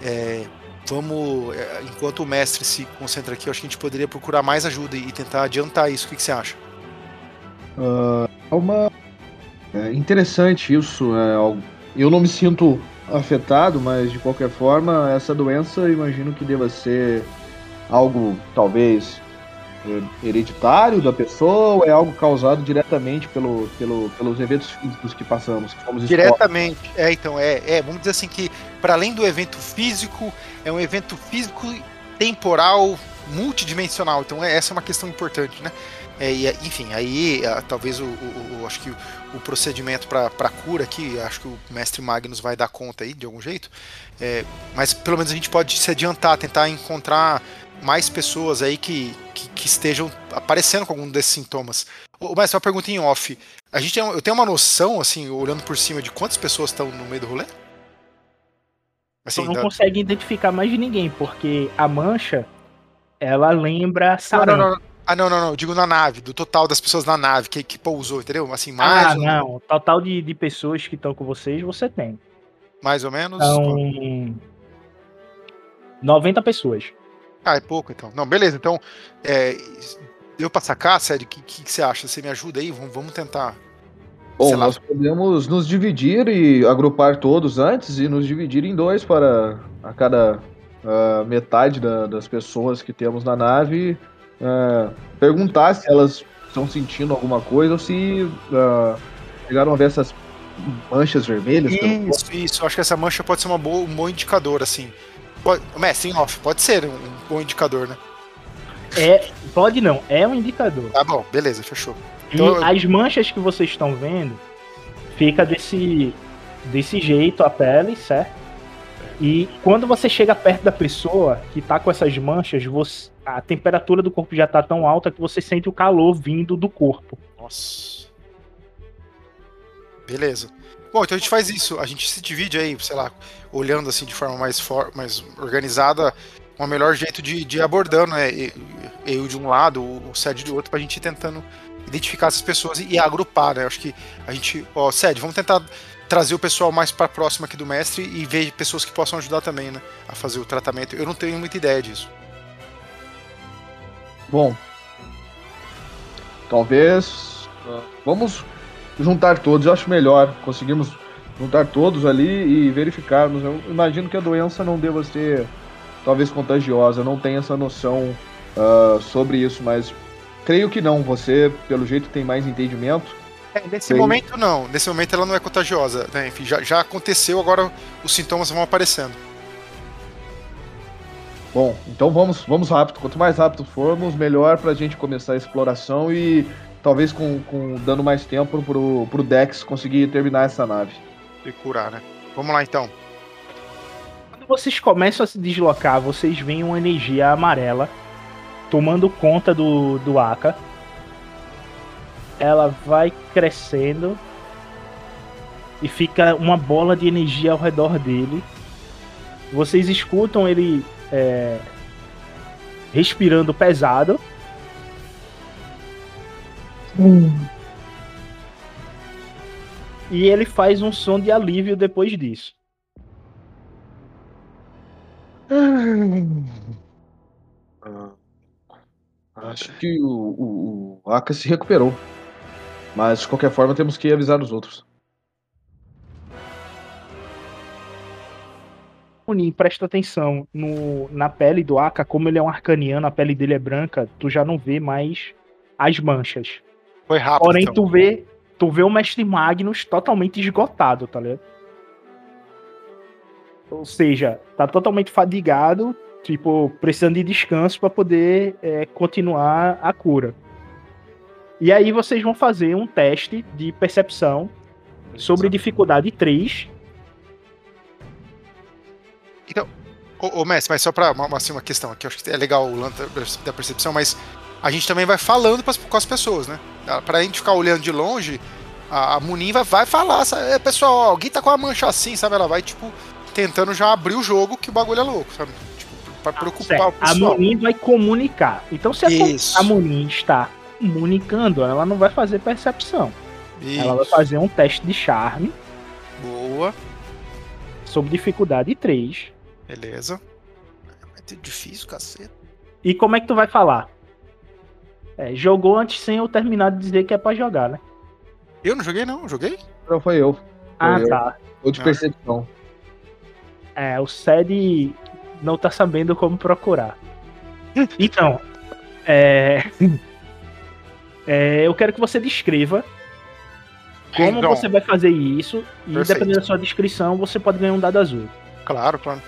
É, vamos, é, enquanto o mestre se concentra aqui, eu acho que a gente poderia procurar mais ajuda e tentar adiantar isso. O que, que você acha? Uh, é uma é interessante isso. É eu não me sinto afetado, mas de qualquer forma, essa doença imagino que deva ser algo talvez hereditário da pessoa ou é algo causado diretamente pelo, pelo, pelos eventos físicos que passamos? Que diretamente, é, então, é, é, vamos dizer assim que para além do evento físico, é um evento físico temporal multidimensional, então é, essa é uma questão importante, né? É, e, enfim, aí talvez o, o, o, acho que o procedimento para cura aqui, acho que o mestre Magnus vai dar conta aí de algum jeito. É, mas pelo menos a gente pode se adiantar, tentar encontrar mais pessoas aí que, que, que estejam aparecendo com algum desses sintomas. Mas uma pergunta em off. A gente eu tenho uma noção, assim, olhando por cima, de quantas pessoas estão no meio do rolê? Assim, não da... consegue identificar mais de ninguém, porque a mancha ela lembra sarampo. Não, não, não, ah, não, não, não. Digo na nave, do total das pessoas na nave que, que pousou, entendeu? Assim, mais. Ah, não. O total de, de pessoas que estão com vocês, você tem. Mais ou menos? São. 90 pessoas. Ah, é pouco então. Não, beleza. Então, é, Deu pra sacar, sério? O que, que, que você acha? Você me ajuda aí? Vamos, vamos tentar. Bom, lá. nós podemos nos dividir e agrupar todos antes e nos dividir em dois para a cada ah, metade da- das pessoas que temos na nave ah, perguntar se elas estão sentindo alguma coisa ou se ah, chegaram a ver essas manchas vermelhas. pelo corpo. Isso, isso. Eu acho que essa mancha pode ser uma boa, um bom indicador, assim. Pode, em off, pode ser um, um bom indicador, né? É, pode não, é um indicador. Tá bom, beleza, fechou. E Então- as manchas que vocês estão vendo fica desse desse jeito a pele, certo? E quando você chega perto da pessoa que tá com essas manchas, você- a temperatura do corpo já tá tão alta que você sente o calor vindo do corpo. Nossa. Beleza. Bom, então a gente faz isso. A gente se divide aí, sei lá, olhando assim de forma mais, for, mais organizada, um melhor jeito de, de abordando, né? Eu de um lado, o Sede do outro, pra gente ir tentando identificar essas pessoas e, e agrupar, né? Eu acho que a gente, ó, Sede, vamos tentar trazer o pessoal mais pra próximo aqui do mestre e ver pessoas que possam ajudar também, né? A fazer o tratamento. Eu não tenho muita ideia disso. Bom, talvez ah, vamos juntar todos. Eu acho melhor conseguirmos juntar todos ali e verificarmos. Eu imagino que a doença não deva ser talvez contagiosa. Eu não tenho essa noção ah, sobre isso, mas creio que não. Você, pelo jeito, tem mais entendimento. É, nesse Sim. momento não. Nesse momento ela não é contagiosa. Né? Enfim, já, já aconteceu, agora os sintomas vão aparecendo. Bom, então vamos, vamos rápido. Quanto mais rápido formos, melhor pra gente começar a exploração e talvez com, com dando mais tempo pro, pro Dex conseguir terminar essa nave. E curar, né? Vamos lá então. Quando vocês começam a se deslocar, vocês veem uma energia amarela tomando conta do, do Aka. Ela vai crescendo e fica uma bola de energia ao redor dele. Vocês escutam ele é, respirando pesado. E ele faz um som de alívio depois disso. Ah, Acho que o, o, o Aka se recuperou. Mas de qualquer forma temos que avisar os outros. Unin, presta atenção no, na pele do Aka, como ele é um arcaniano, a pele dele é branca, tu já não vê mais as manchas. Foi rápido. Porém, então. tu vê, tu vê o Mestre Magnus totalmente esgotado, tá ligado? Ou seja, tá totalmente fadigado, tipo, precisando de descanso pra poder é, continuar a cura. E aí vocês vão fazer um teste de percepção sobre dificuldade 3. Ô, ô Messi, mas só pra uma, assim, uma questão aqui, acho que é legal o lance da- percepção, mas a gente também vai falando pras, com as pessoas, né? Ah, Pra gente ficar olhando de longe, a, a Munin vai, vai falar, sabe? "É, pessoal, ó, alguém tá com a mancha assim, sabe? Ela vai, tipo, tentando já abrir o jogo, que o bagulho é louco, sabe? Tipo, pra preocupar Certo, o A pessoal. Munin vai comunicar. Então, se a, Isso. a Munin está comunicando, ela não vai fazer percepção. Ela vai Isso. fazer um teste de charme Boa, sobre dificuldade 3. beleza. Vai ter difícil, cacete. E como é que tu vai falar? É, jogou antes sem eu terminar de dizer que é pra jogar, né? Eu não joguei, não, joguei? Não foi eu. Foi Ah, eu. tá. Ou de Ah. percepção. É, o Sed não tá sabendo como procurar. Então, é... é, eu quero que você descreva como Então, você vai fazer isso e Perfeito. dependendo da sua descrição, você pode ganhar um dado azul. Claro, claro.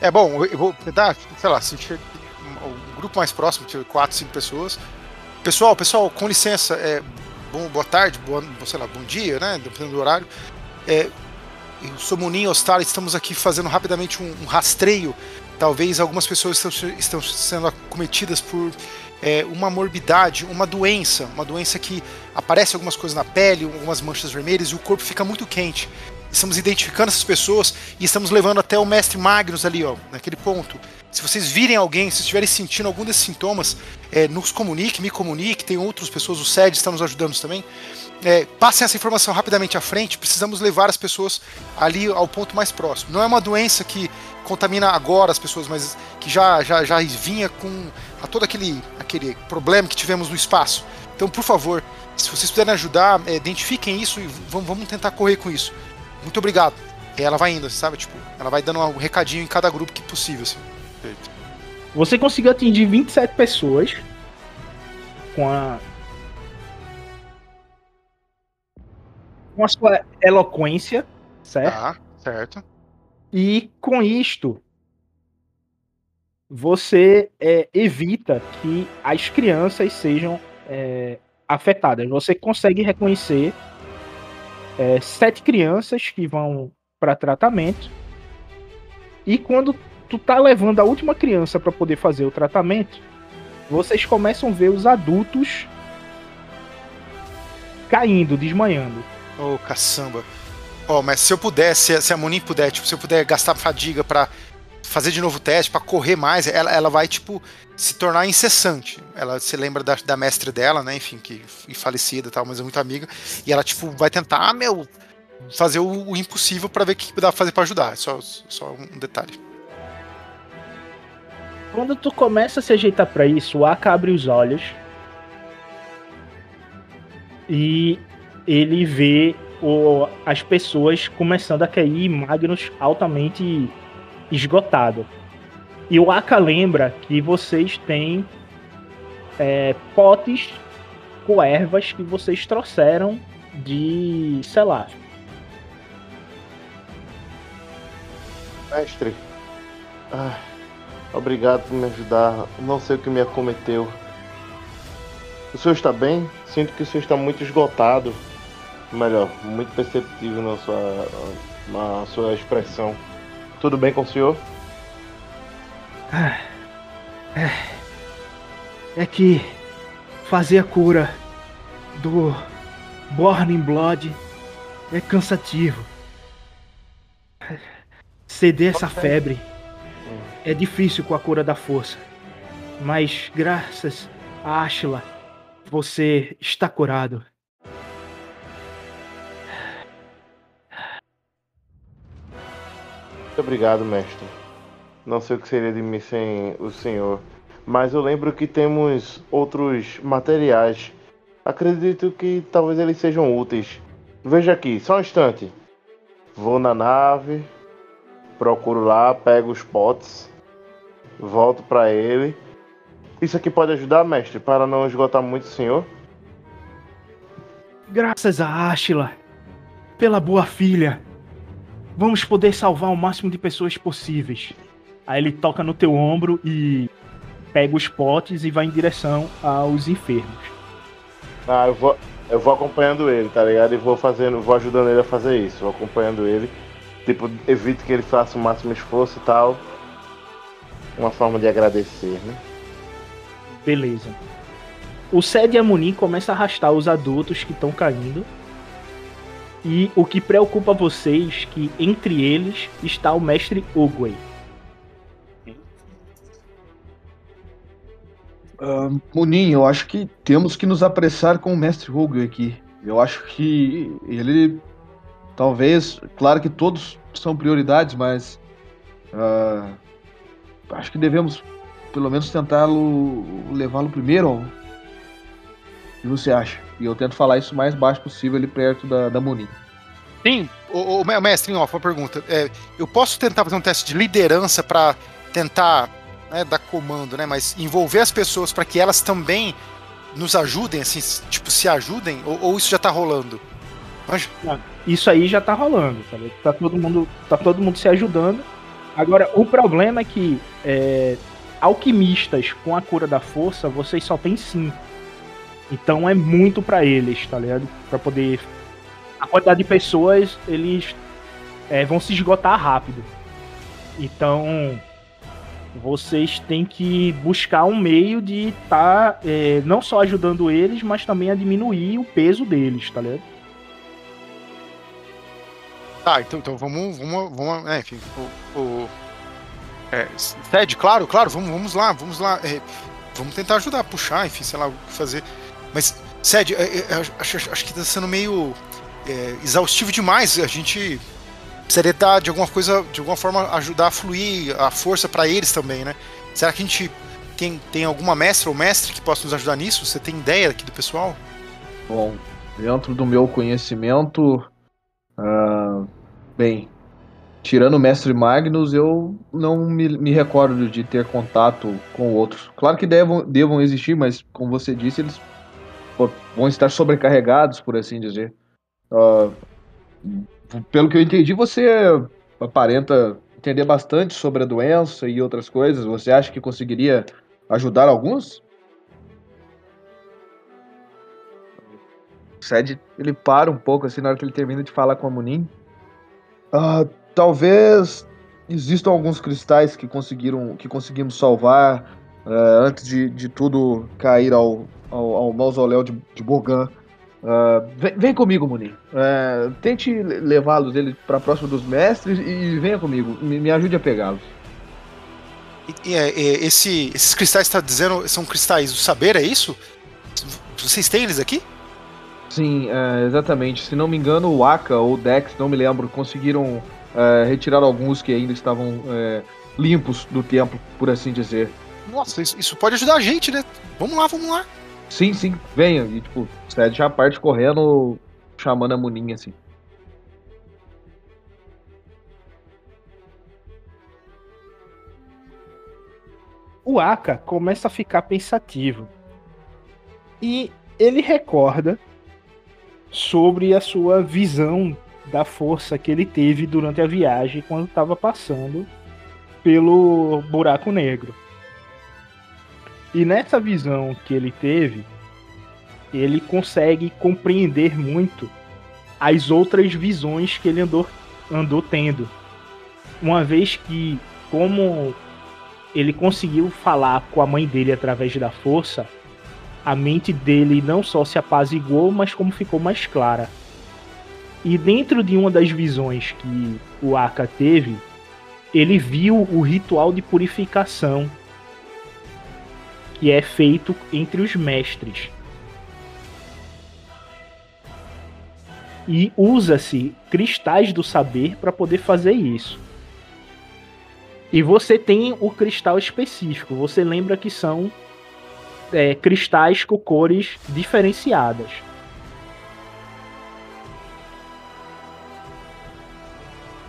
É bom, eu vou tentar, sei lá, se um um grupo mais próximo, tiver quatro, cinco pessoas. Pessoal, pessoal, com licença, é, bom, boa tarde, boa, sei lá, bom dia, né? Dependendo do horário. É, eu sou Munin Ostar, estamos aqui fazendo rapidamente um, um rastreio. Talvez algumas pessoas estão, estão sendo acometidas por é, uma morbidade, uma doença, uma doença que aparece algumas coisas na pele, algumas manchas vermelhas e o corpo fica muito quente. Estamos identificando essas pessoas e estamos levando até o mestre Magnus ali, ó, naquele ponto. Se vocês virem alguém, se estiverem sentindo algum desses sintomas, é, nos comunique, me comunique. Tem outras pessoas, o SED está nos ajudando também. É, passem essa informação rapidamente à frente. Precisamos levar as pessoas ali ao ponto mais próximo. Não é uma doença que contamina agora as pessoas, mas que já, já, já vinha com todo aquele, aquele problema que tivemos no espaço. Então, por favor, se vocês puderem ajudar, é, identifiquem isso e vamos, vamos tentar correr com isso. Muito obrigado. E ela vai indo, sabe? Tipo, ela vai dando um recadinho em cada grupo que possível, assim. Você conseguiu atingir 27 pessoas com a. Com a sua eloquência, certo? Tá, certo. E com isto, você é, evita que as crianças sejam é, afetadas. Você consegue reconhecer é, sete crianças que vão para tratamento. E quando tu tá levando a última criança para poder fazer o tratamento, vocês começam a ver os adultos caindo, desmanhando. Ô, oh, caçamba. Ó, oh, mas se eu pudesse, se a Monin puder, tipo, se eu puder gastar fadiga para fazer de novo o teste, para correr mais, ela, ela vai, tipo, se tornar incessante. Ela se lembra da, da mestre dela, né, enfim, que falecida e tal, mas é muito amiga. E ela, tipo, vai tentar, ah, meu, fazer o, o impossível para ver o que dá pra fazer para ajudar. É só, só um detalhe. Quando tu começa a se ajeitar para isso, o Aka abre os olhos e ele vê o, as pessoas começando a cair Magnus altamente esgotado. E o Aka lembra que vocês têm é, potes com ervas que vocês trouxeram de, sei lá. Mestre, ah, obrigado por me ajudar. Não sei o que me acometeu. O senhor está bem? Sinto que o senhor está muito esgotado melhor, muito perceptível na sua, na sua expressão. Tudo bem com o senhor? É, é que fazer a cura do Born in Blood é cansativo. Ceder essa febre é difícil com a cura da força. Mas graças a Ashla, você está curado. Muito obrigado, mestre. Não sei o que seria de mim sem o senhor, mas eu lembro que temos outros materiais. Acredito que talvez eles sejam úteis. Veja aqui, só um instante. Vou na nave, procuro lá, pego os potes, volto para ele. Isso aqui pode ajudar, mestre, para não esgotar muito o senhor? Graças a Ashla, pela boa filha. Vamos poder salvar o máximo de pessoas possíveis. Aí ele toca no teu ombro e pega os potes e vai em direção aos enfermos. Ah, eu vou, eu vou acompanhando ele, tá ligado? E vou fazendo, vou ajudando ele a fazer isso, vou acompanhando ele. Tipo, evito que ele faça o máximo esforço e tal. Uma forma de agradecer, né? Beleza. O Sed Amunin começa a arrastar os adultos que estão caindo e o que preocupa vocês que entre eles está o mestre Ogway. Uh, Munin, eu acho que temos que nos apressar com o mestre Ogway aqui. Eu acho que ele talvez, claro que todos são prioridades, mas uh, acho que devemos pelo menos tentá-lo levá-lo primeiro. Que você acha? E eu tento falar isso o mais baixo possível ali perto da, da Moni. Sim, o, o mestre, ó, uma pergunta. É, eu posso tentar fazer um teste de liderança para tentar né, dar comando, né? Mas envolver as pessoas para que elas também nos ajudem, assim, tipo, se ajudem? Ou, ou isso já tá rolando? Mas... Isso aí já tá rolando, sabe? Tá todo mundo, tá todo mundo se ajudando. Agora, o problema é que é, alquimistas com a cura da força, vocês só tem cinco. Então é muito para eles, tá ligado? Pra poder. A quantidade de pessoas, eles é, vão se esgotar rápido. Então. Vocês têm que buscar um meio de estar tá, é, não só ajudando eles, mas também a diminuir o peso deles, tá ligado? Tá, então, então vamos. vamos, vamos é, enfim, o, o é, Ted, claro, claro, vamos, vamos lá, vamos lá. É, vamos tentar ajudar puxar, enfim, sei lá o que fazer. Mas, Sed, é, é, acho, acho, que tá sendo meio é, exaustivo demais. A gente precisaria dar de alguma coisa, de alguma forma, ajudar a fluir a força para eles também, né? Será que a gente tem, tem alguma mestra ou mestre que possa nos ajudar nisso? Você tem ideia aqui do pessoal? Bom, dentro do meu conhecimento, ah, bem, tirando o mestre Magnus, eu não me, me recordo de ter contato com outros. Claro que devam, devam existir, mas como você disse, eles vão estar sobrecarregados, por assim dizer. Ah, pelo que eu entendi, você aparenta entender bastante sobre a doença e outras coisas. Você acha que conseguiria ajudar alguns? O Sed, ele para um pouco assim na hora que ele termina de falar com a Munin. Ah, talvez existam alguns cristais que conseguiram que conseguimos salvar eh, antes de, de tudo cair ao, ao, ao mausoléu de, de Bogan. Ah, vem, vem comigo, Munin. Eh, tente levá-los ele para próximo dos mestres e venha comigo. Me, me ajude a pegá-los. E, e, é, é, esse, esses cristais está dizendo são cristais do saber, é isso? Vocês têm eles aqui? Sim, é, exatamente. Se não me engano, o Aka ou o Dex, não me lembro, conseguiram é, retirar alguns que ainda estavam é, limpos do templo, por assim dizer. Nossa, isso, isso pode ajudar a gente, né? Vamos lá, vamos lá. Sim, sim, venha. E tipo, o Sed já parte correndo, chamando a Muninha assim. O Aka começa a ficar pensativo. E ele recorda sobre a sua visão da força que ele teve durante a viagem quando estava passando pelo buraco negro. E nessa visão que ele teve, ele consegue compreender muito as outras visões que ele andou, andou tendo. Uma vez que, como ele conseguiu falar com a mãe dele através da força, a mente dele não só se apaziguou, mas como ficou mais clara. E dentro de uma das visões que o Aka teve, ele viu o ritual de purificação que é feito entre os mestres. E usa-se cristais do saber para poder fazer isso. E você tem o cristal específico. Você lembra que são é, cristais com cores diferenciadas.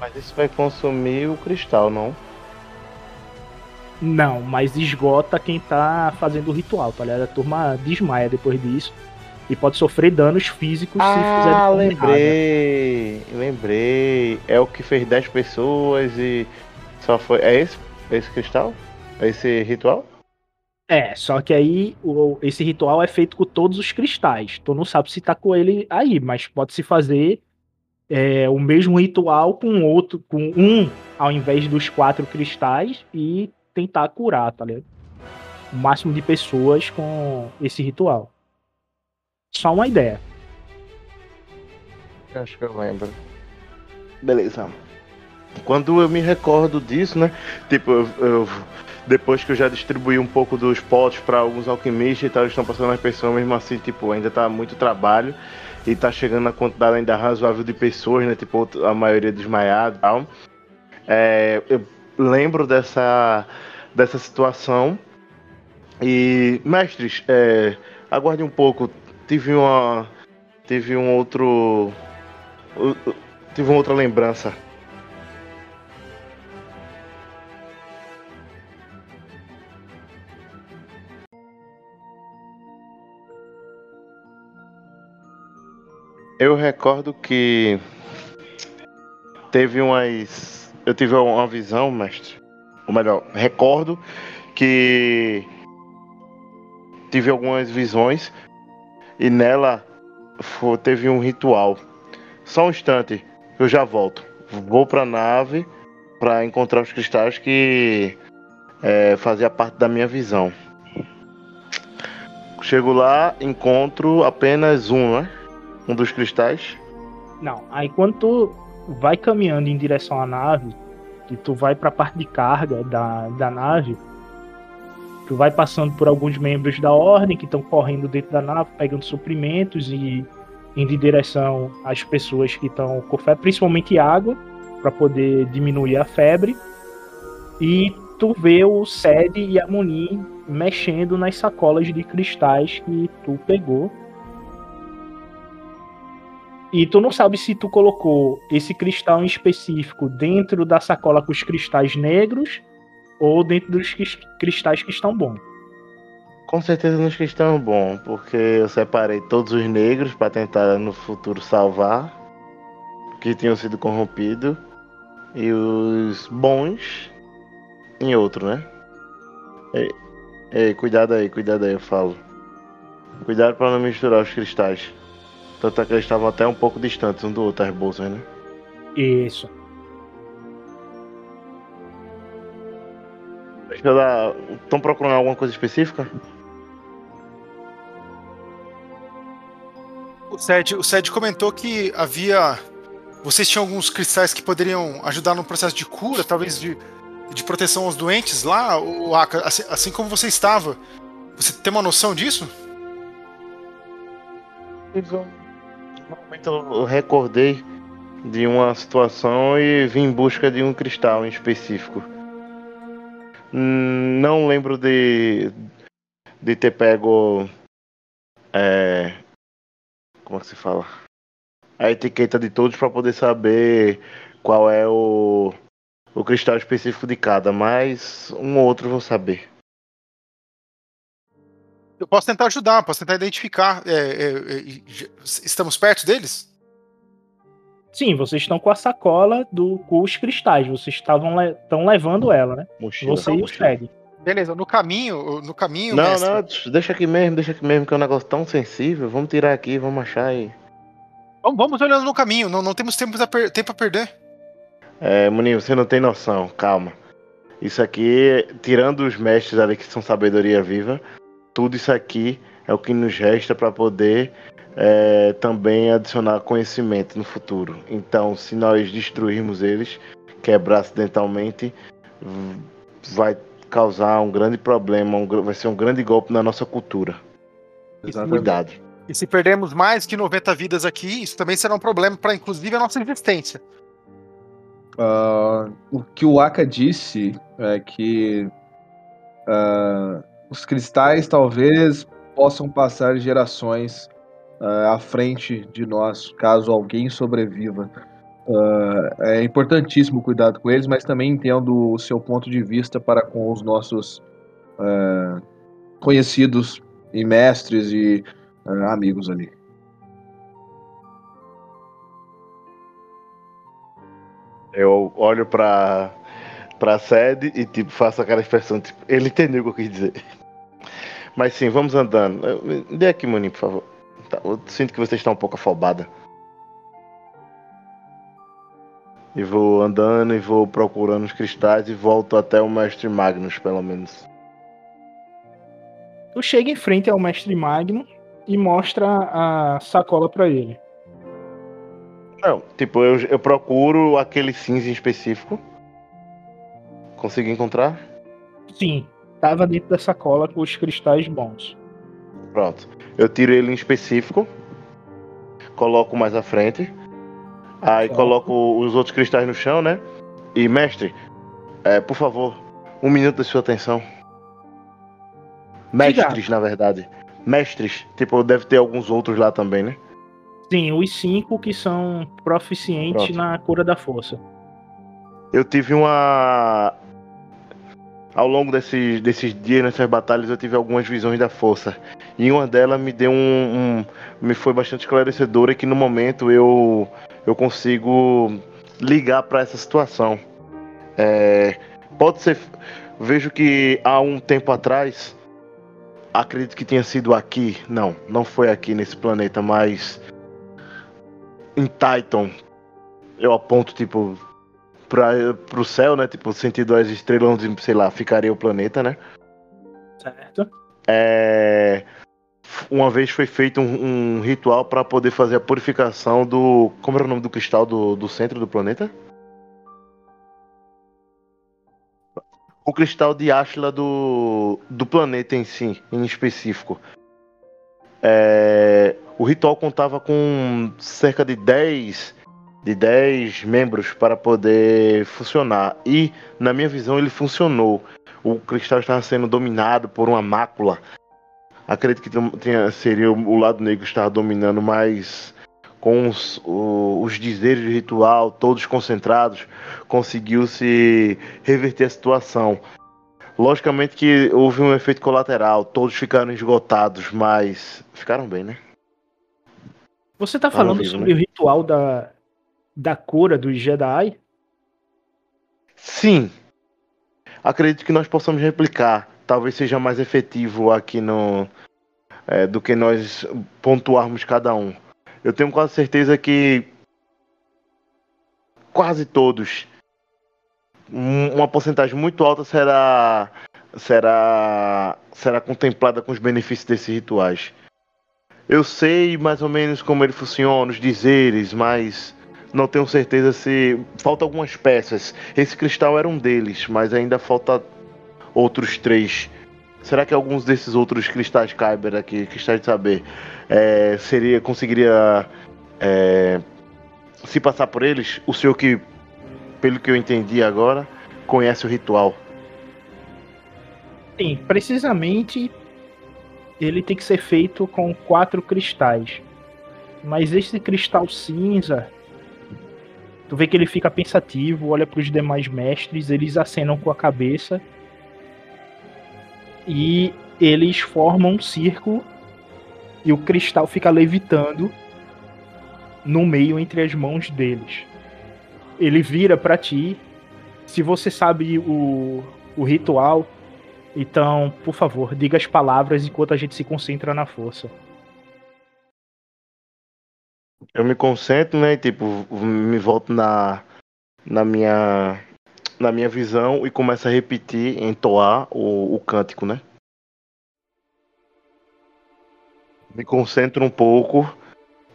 Mas isso vai consumir o cristal, não? Não, mas esgota quem tá fazendo o ritual, tá ligado? A turma desmaia depois disso. E pode sofrer danos físicos se fizer Ah, errada. lembrei. Lembrei. É o que fez 10 pessoas e só foi. É esse? É esse cristal? É esse ritual? É, só que aí o- esse ritual é feito com todos os cristais. Tu não sabe se tá com ele aí, mas pode se fazer é, o mesmo ritual com outro, com um ao invés dos quatro cristais e tentar curar, tá ligado? O máximo de pessoas com esse ritual. Só uma ideia. Acho que eu lembro. Beleza. Quando eu me recordo disso, né? Tipo, eu, eu- depois que eu já distribuí um pouco dos potes para alguns alquimistas e tal, eles estão passando as pessoas, mesmo assim, tipo, ainda tá muito trabalho e tá chegando a quantidade ainda razoável de pessoas, né? Tipo, a maioria desmaiada e tal. É, eu lembro dessa, dessa situação. E, mestres, é, aguarde um pouco. Tive uma. Tive um outro. Tive uma outra lembrança. Eu recordo que teve umas. Eu tive uma visão, mestre. Ou melhor, recordo que tive algumas visões e nela fo- teve um ritual. Só um instante, eu já volto. Vou pra nave pra encontrar os cristais que é, fazia parte da minha visão. Chego lá, encontro apenas um, né? Um dos cristais. Não, aí quando tu vai caminhando em direção à nave, que tu vai pra parte de carga da, da nave, tu vai passando por alguns membros da ordem que estão correndo dentro da nave, pegando suprimentos e indo em direção às pessoas que estão com febre, principalmente água, para poder diminuir a febre. E tu vê o Sed e a Muni mexendo nas sacolas de cristais que tu pegou. E tu não sabe se tu colocou esse cristal em específico dentro da sacola com os cristais negros ou dentro dos cristais que estão bons. Com certeza nos estão bons, porque eu separei todos os negros para tentar no futuro salvar, que tinham sido corrompidos, e os bons em outro, né? Ei, ei, cuidado aí, cuidado aí, eu falo. Cuidado para não misturar os cristais. Tanto é que eles estavam até um pouco distantes um do outro, as bolsas, né? Isso. Estão procurando alguma coisa específica? O Sed, o Sed comentou que havia. Vocês tinham alguns cristais que poderiam ajudar no processo de cura, talvez de, de proteção aos doentes lá, o Aka, assim, assim como você estava. Você tem uma noção disso? Momento eu recordei de uma situação e vim em busca de um cristal em específico. Hum, Não lembro de, de ter pego. É, como é se fala? A etiqueta de todos para poder saber qual é o, o cristal específico de cada, mas um ou outro vou saber. Eu posso tentar ajudar, posso tentar identificar. é, é, é, e estamos perto deles? Sim, vocês estão com a sacola do, com os cristais. Vocês estavam le, estão levando ela, né? Mochila. Você e. Sed. Beleza, no caminho, no caminho, Não, mestre, não, deixa aqui mesmo, deixa aqui mesmo, que é um negócio tão sensível. Vamos tirar aqui, vamos achar aí. Vamos, vamos olhando no caminho, não, não temos tempo a, per- tempo a perder. É, Muninho, você não tem noção, calma. Isso aqui, tirando os mestres ali que são sabedoria viva, tudo isso aqui é o que nos resta para poder é, também adicionar conhecimento no futuro. Então, se nós destruirmos eles, quebrar acidentalmente, vai causar um grande problema, um vai ser um grande golpe na nossa cultura. Exatamente. Cuidado. E se perdermos mais que 90 vidas aqui, isso também será um problema para, inclusive, a nossa existência. Ah, o que o Aka disse é que ah, os cristais talvez possam passar gerações ah, à frente de nós, caso alguém sobreviva. Ah, é importantíssimo cuidado com eles, mas também entendo o seu ponto de vista para com os nossos ah, conhecidos e mestres e amigos ali. Eu olho pra, pra sede e tipo, faço aquela expressão, tipo, ele entendeu o que eu quis dizer. Mas sim, vamos andando. Dê aqui, Moni, por favor. Tá, eu sinto que você está um pouco afobada. E vou andando e vou procurando os cristais e volto até o Mestre Magnus, pelo menos. Tu chega em frente ao mestre Magno e mostra a sacola pra ele. Não, tipo, eu, eu procuro aquele cinza em específico. Consegui encontrar? Sim, tava dentro da sacola com os cristais bons. Pronto. Eu tiro ele em específico, coloco mais à frente, aí coloco os outros cristais no chão, né? E mestre, é, por favor, um minuto de sua atenção. Mestres, na verdade. Mestres, tipo, deve ter alguns outros lá também, né? Sim, os cinco que são proficientes Pronto. na cura da força. Eu tive uma. Ao longo desses, desses dias, nessas batalhas, eu tive algumas visões da força. E uma delas me deu um. um- me foi bastante esclarecedora que no momento eu, eu consigo ligar para essa situação. É, pode ser. Vejo que há um tempo atrás. Acredito que tenha sido aqui. Não, não foi aqui nesse planeta, mas. Em Titan. Eu aponto, tipo, para pro céu, né? Tipo, sentido as estrelas onde, sei lá, ficaria o planeta, né? Certo? É... Uma vez foi feito um, um ritual para poder fazer a purificação do. Como era o nome do cristal do, do centro do planeta? O cristal de Ashla do, do planeta em si, em específico. É, O ritual contava com cerca de 10 de 10 membros para poder funcionar. E, na minha visão, ele funcionou. O cristal estava sendo dominado por uma mácula. Acredito que tinha, seria o lado negro que estava dominando, mas com os, os dizeres de ritual todos concentrados, conseguiu-se reverter a situação. Logicamente que houve um efeito colateral, todos ficaram esgotados, mas ficaram bem, né? Você tá falando vivo, sobre né? o ritual da, da cura dos Jedi? Sim. Acredito que nós possamos replicar. Talvez seja mais efetivo aqui no. É, do que nós pontuarmos cada um. Eu tenho quase certeza que quase todos, uma porcentagem muito alta será será será contemplada com os benefícios desses rituais. Eu sei mais ou menos como ele funciona, os dizeres, mas não tenho certeza se. Falta algumas peças. Esse cristal era um deles, mas ainda falta outros três. Será que alguns desses outros cristais Kyber aqui, cristais de saber, é, seria conseguiria é, se passar por eles? O senhor que, pelo que eu entendi agora, conhece o ritual. Sim, precisamente ele tem que ser feito com quatro cristais. Mas esse cristal cinza Tu vê que ele fica pensativo, olha para os demais mestres, eles acenam com a cabeça e eles formam um círculo e o cristal fica levitando no meio entre as mãos deles. Ele vira para ti. Se você sabe o, o ritual, então, por favor, diga as palavras enquanto a gente se concentra na força eu me concentro, né? E, tipo, me volto na, na minha na minha visão e começo a repetir, entoar o, o cântico, né? Me concentro um pouco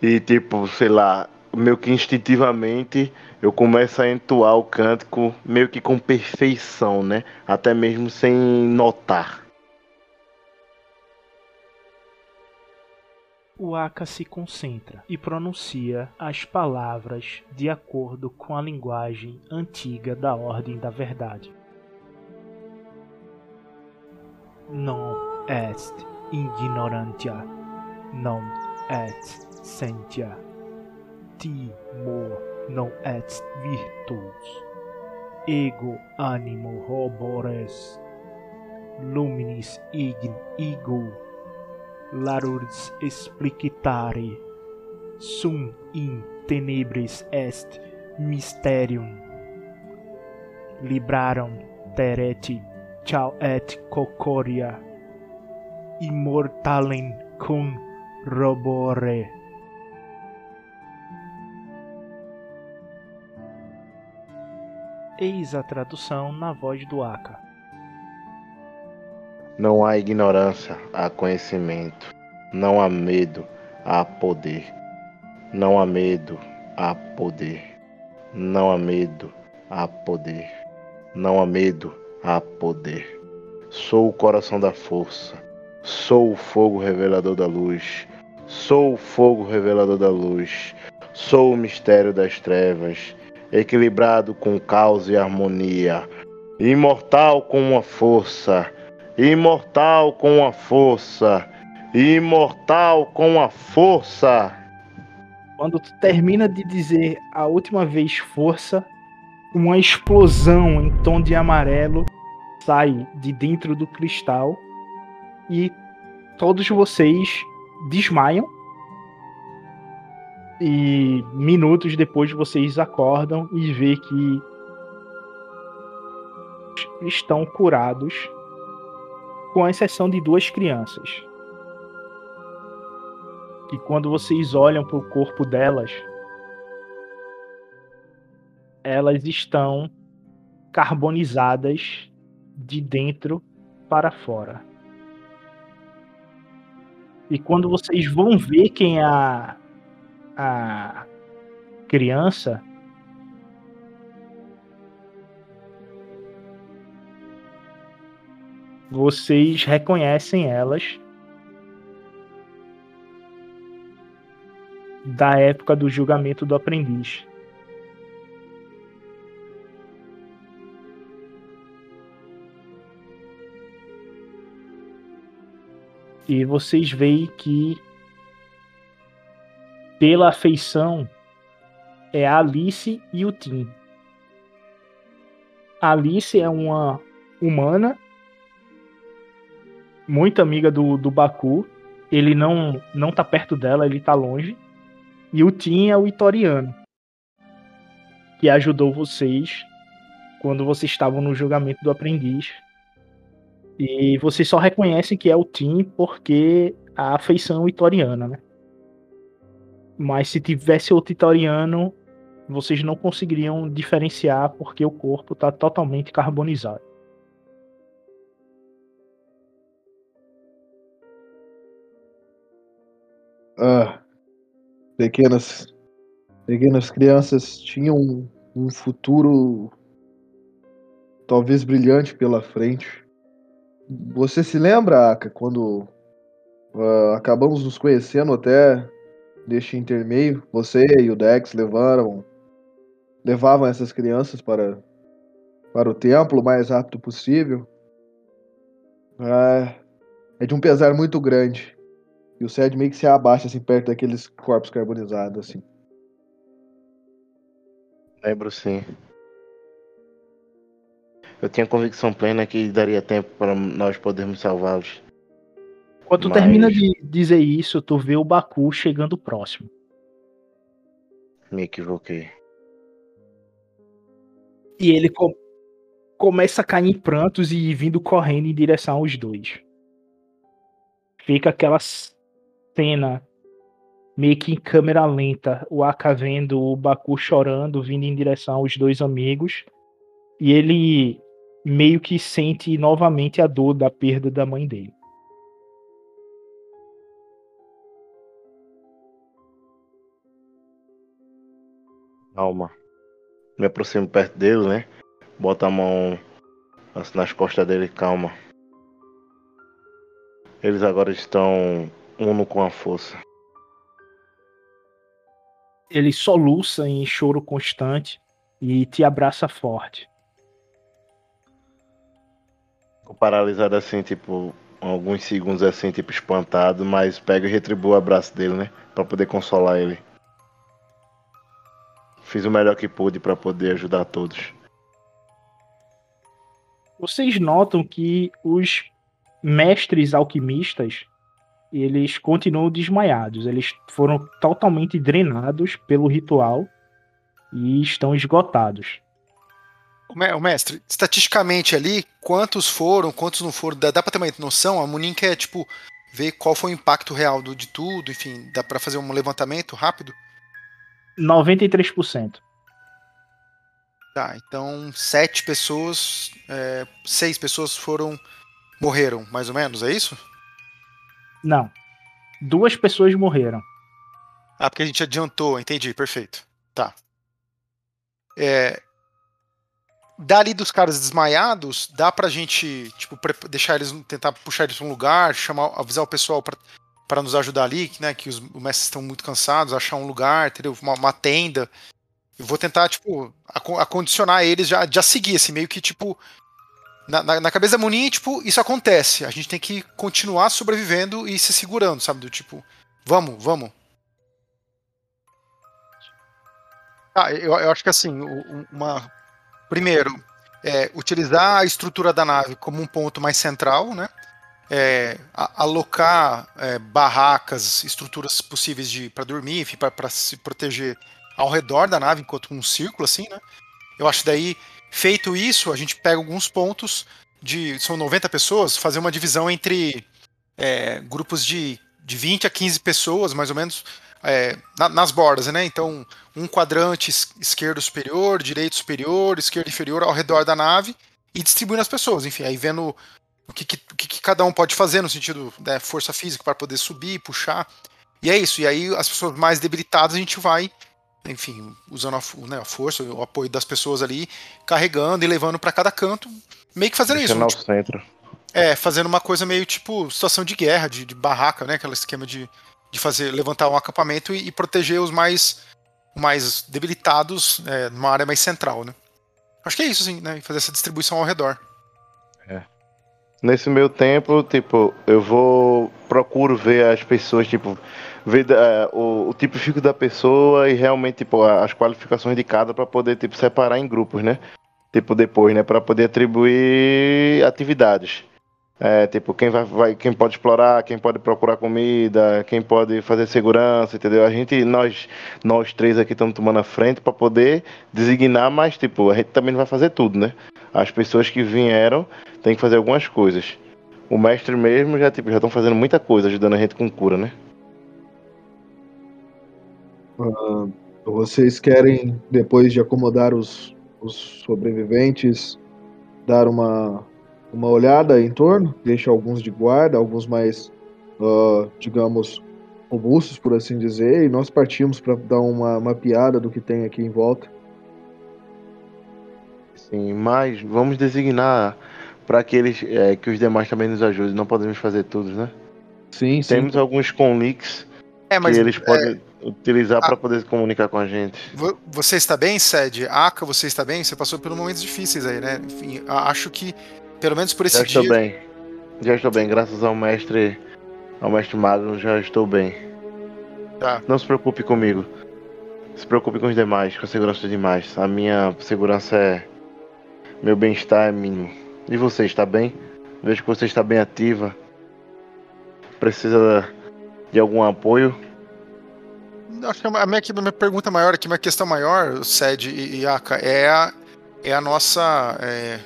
e, tipo, sei lá, meio que instintivamente eu começo a entoar o cântico meio que com perfeição, né? Até mesmo sem notar. O Aka se concentra e pronuncia as palavras de acordo com a linguagem antiga da Ordem da Verdade. Non est ignorantia, non et sentia, timor non et virtus, ego animo robores, luminis ign ego larurs explicitare. Sum in tenebris est mysterium. Libraram tereti ciao et cocoria. Immortalem cum robore. Eis a tradução na voz do Aka. Não há ignorância, há conhecimento. Não há medo, há poder. Não há medo, há poder. Não há medo, há poder. Não há medo, há poder. Sou o coração da força. Sou o fogo revelador da luz. Sou o fogo revelador da luz. Sou o mistério das trevas, equilibrado com caos e harmonia, imortal com uma força imortal com a força, imortal com a força. Quando tu termina de dizer a última vez força, uma explosão em tom de amarelo sai de dentro do cristal e todos vocês desmaiam. E minutos depois vocês acordam e vê que estão curados com exceção de duas crianças. E quando vocês olham para o corpo delas, elas estão carbonizadas de dentro para fora. E quando vocês vão ver quem é a, a criança, vocês reconhecem elas da época do julgamento do aprendiz. E vocês veem que, pela afeição, é a Alice e o Tim. A Alice é uma humana muito amiga do, do Baku. Ele não, não tá perto dela, ele tá longe. E o Tim é o Itoriano, que ajudou vocês quando vocês estavam no julgamento do aprendiz. E vocês só reconhecem que é o Tim porque a afeição itoriana, né? Mas se tivesse outro itoriano, vocês não conseguiriam diferenciar porque o corpo está totalmente carbonizado. Ah, pequenas, pequenas crianças tinham um, um futuro talvez brilhante pela frente. Você se lembra, Aka, quando uh, acabamos nos conhecendo até neste intermeio? Você e o Dex levaram levavam essas crianças para para o templo o mais rápido possível. É, é de um pesar muito grande. E o Sed meio que se abaixa assim perto daqueles corpos carbonizados assim. Lembro sim. Eu tinha convicção plena que daria tempo para nós podermos salvá-los. Quando tu Mas- termina de dizer isso, tu vê o Baku chegando próximo. Me equivoquei. E ele co- começa a cair em prantos e vindo correndo em direção aos dois. Fica aquela cena meio que em câmera lenta, o Aka vendo o Baku chorando, vindo em direção aos dois amigos. E ele meio que sente novamente a dor da perda da mãe dele. Calma. Me aproximo perto dele, né? Bota a mão nas costas dele, calma. Eles agora estão uno com a força. Ele soluça em choro constante e te abraça forte. Fico paralisado assim, tipo, alguns segundos assim, tipo, espantado, mas pego e retribuo o abraço dele, né? Pra poder consolar ele. Fiz o melhor que pude pra poder ajudar todos. Vocês notam que os mestres alquimistas eles continuam desmaiados. Eles foram totalmente drenados pelo ritual e estão esgotados. O me- o mestre, estatisticamente ali, quantos foram, quantos não foram, dá, dá pra ter uma noção? A Munin quer, tipo, ver qual foi o impacto real do, de tudo, enfim, dá pra fazer um levantamento rápido? 93%. Tá, então sete pessoas, é, seis pessoas foram, morreram, mais ou menos, é isso? Não. Duas pessoas morreram. Ah, porque a gente adiantou, entendi, perfeito. Tá. É, dali dos caras desmaiados, dá pra gente, tipo, deixar eles, tentar puxar eles pra um lugar, chamar, avisar o pessoal pra, pra nos ajudar ali, né, que os, mestres estão muito cansados, achar um lugar, entendeu? Uma, uma tenda. Eu vou tentar, tipo, aco- acondicionar eles já, já seguir, assim, meio que, tipo, na, na, na cabeça da Munin, tipo, isso acontece. A gente tem que continuar sobrevivendo e se segurando, sabe? Do tipo, vamos, vamos. Ah, eu, eu acho que assim, uma. Primeiro, é, utilizar a estrutura da nave como um ponto mais central, né? É, alocar é, barracas, estruturas possíveis de para dormir, para se proteger ao redor da nave, enquanto um círculo assim, né? Eu acho daí, feito isso, a gente pega alguns pontos de. São 90 pessoas, fazer uma divisão entre é, grupos de, de 20 a 15 pessoas, mais ou menos, é, na- nas bordas, né? Então, um quadrante es- esquerdo superior, direito superior, esquerdo inferior ao redor da nave e distribuindo as pessoas, enfim, aí vendo o que, que- que cada um pode fazer no sentido da força física para poder subir, puxar. E é isso. E aí as pessoas mais debilitadas a gente vai, enfim, usando a, né, a força, o apoio das pessoas ali, carregando e levando para cada canto, meio que fazendo isso. Deixando ao tipo, centro. é, fazendo uma coisa meio tipo situação de guerra, de, de barraca, né? Aquele esquema de, de fazer levantar um acampamento e, e proteger os mais, mais debilitados é, numa área mais central, né? Acho que é isso, sim, né? E fazer essa distribuição ao redor. Nesse meu tempo, tipo, eu vou procuro ver as pessoas, tipo, ver uh, o, o tipo físico da pessoa e realmente, tipo, as qualificações de cada para poder, tipo, separar em grupos, né? Tipo, depois, né? Para poder atribuir atividades. É, tipo, quem vai, vai, quem pode explorar, quem pode procurar comida, quem pode fazer segurança, entendeu? A gente, nós, nós três aqui estamos tomando a frente para poder designar, mas tipo, a gente também não vai fazer tudo, né? As pessoas que vieram têm que fazer algumas coisas. O mestre mesmo já tipo, já estão fazendo muita coisa, ajudando a gente com cura, né? Uh, vocês querem, depois de acomodar os, os sobreviventes, dar uma uma olhada em torno, deixa alguns de guarda, alguns mais, uh, digamos, robustos, por assim dizer, e nós partimos para dar uma mapeada do que tem aqui em volta. Sim, mas vamos designar para aqueles é, que os demais também nos ajudem. Não podemos fazer tudo, né? Sim, sim. Temos alguns conlix é, mas, que eles é... podem utilizar para poder se comunicar com a gente. Você está bem, Sede? Aka, você está bem? Você passou por momentos difíceis aí, né? Enfim, acho que pelo menos por esse já dia. Já estou bem. Já estou bem, graças ao mestre. Ao mestre Magno, já estou bem. Tá. Não se preocupe comigo. Se preocupe com os demais, com a segurança dos demais. A minha segurança é. Meu bem-estar é mínimo. E você está bem? Vejo que você está bem ativa. Precisa de algum apoio? Acho que a minha, a minha pergunta maior aqui, minha questão maior, Sed e Aka, é a, é a nossa. É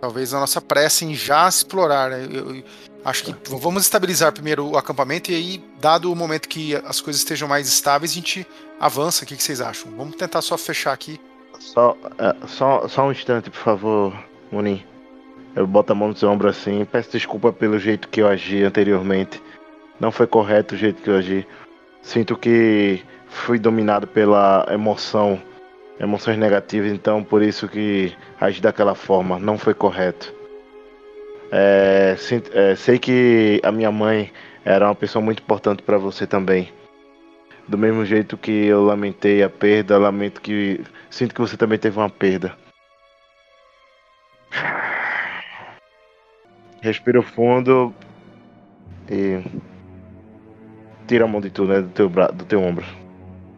Talvez a nossa pressa em já explorar, né? Eu, eu acho que vamos estabilizar primeiro o acampamento e aí, dado o momento que as coisas estejam mais estáveis, a gente avança. O que, que vocês acham? Vamos tentar só fechar aqui. Só, uh, só, só um instante, por favor, Munim. Eu boto a mão no seu ombro assim. Peço desculpa pelo jeito que eu agi anteriormente. Não foi correto o jeito que eu agi. Sinto que fui dominado pela emoção emoções negativas, então por isso que agi daquela forma, não foi correto. É, é, sei que a minha mãe era uma pessoa muito importante para você também. Do mesmo jeito que eu lamentei a perda, lamento que sinto que você também teve uma perda. Respira fundo e tira a mão de tudo, né, do teu bra do teu ombro.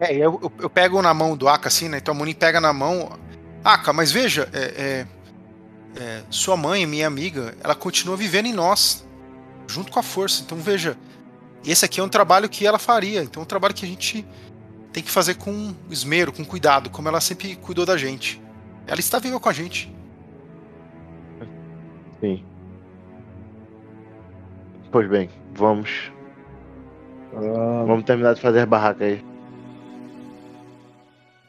É, eu, eu, eu, pego na mão do Aka assim, né? Então a Munin pega na mão. Aka, mas veja, é, é, é, sua mãe, minha amiga, ela continua vivendo em nós, junto com a força. Então veja, esse aqui é um trabalho que ela faria. Então é um trabalho que a gente tem que fazer com esmero, com cuidado, como ela sempre cuidou da gente. Ela está viva com a gente. Sim. Pois bem, vamos. Ah. Vamos terminar de fazer a barraca aí.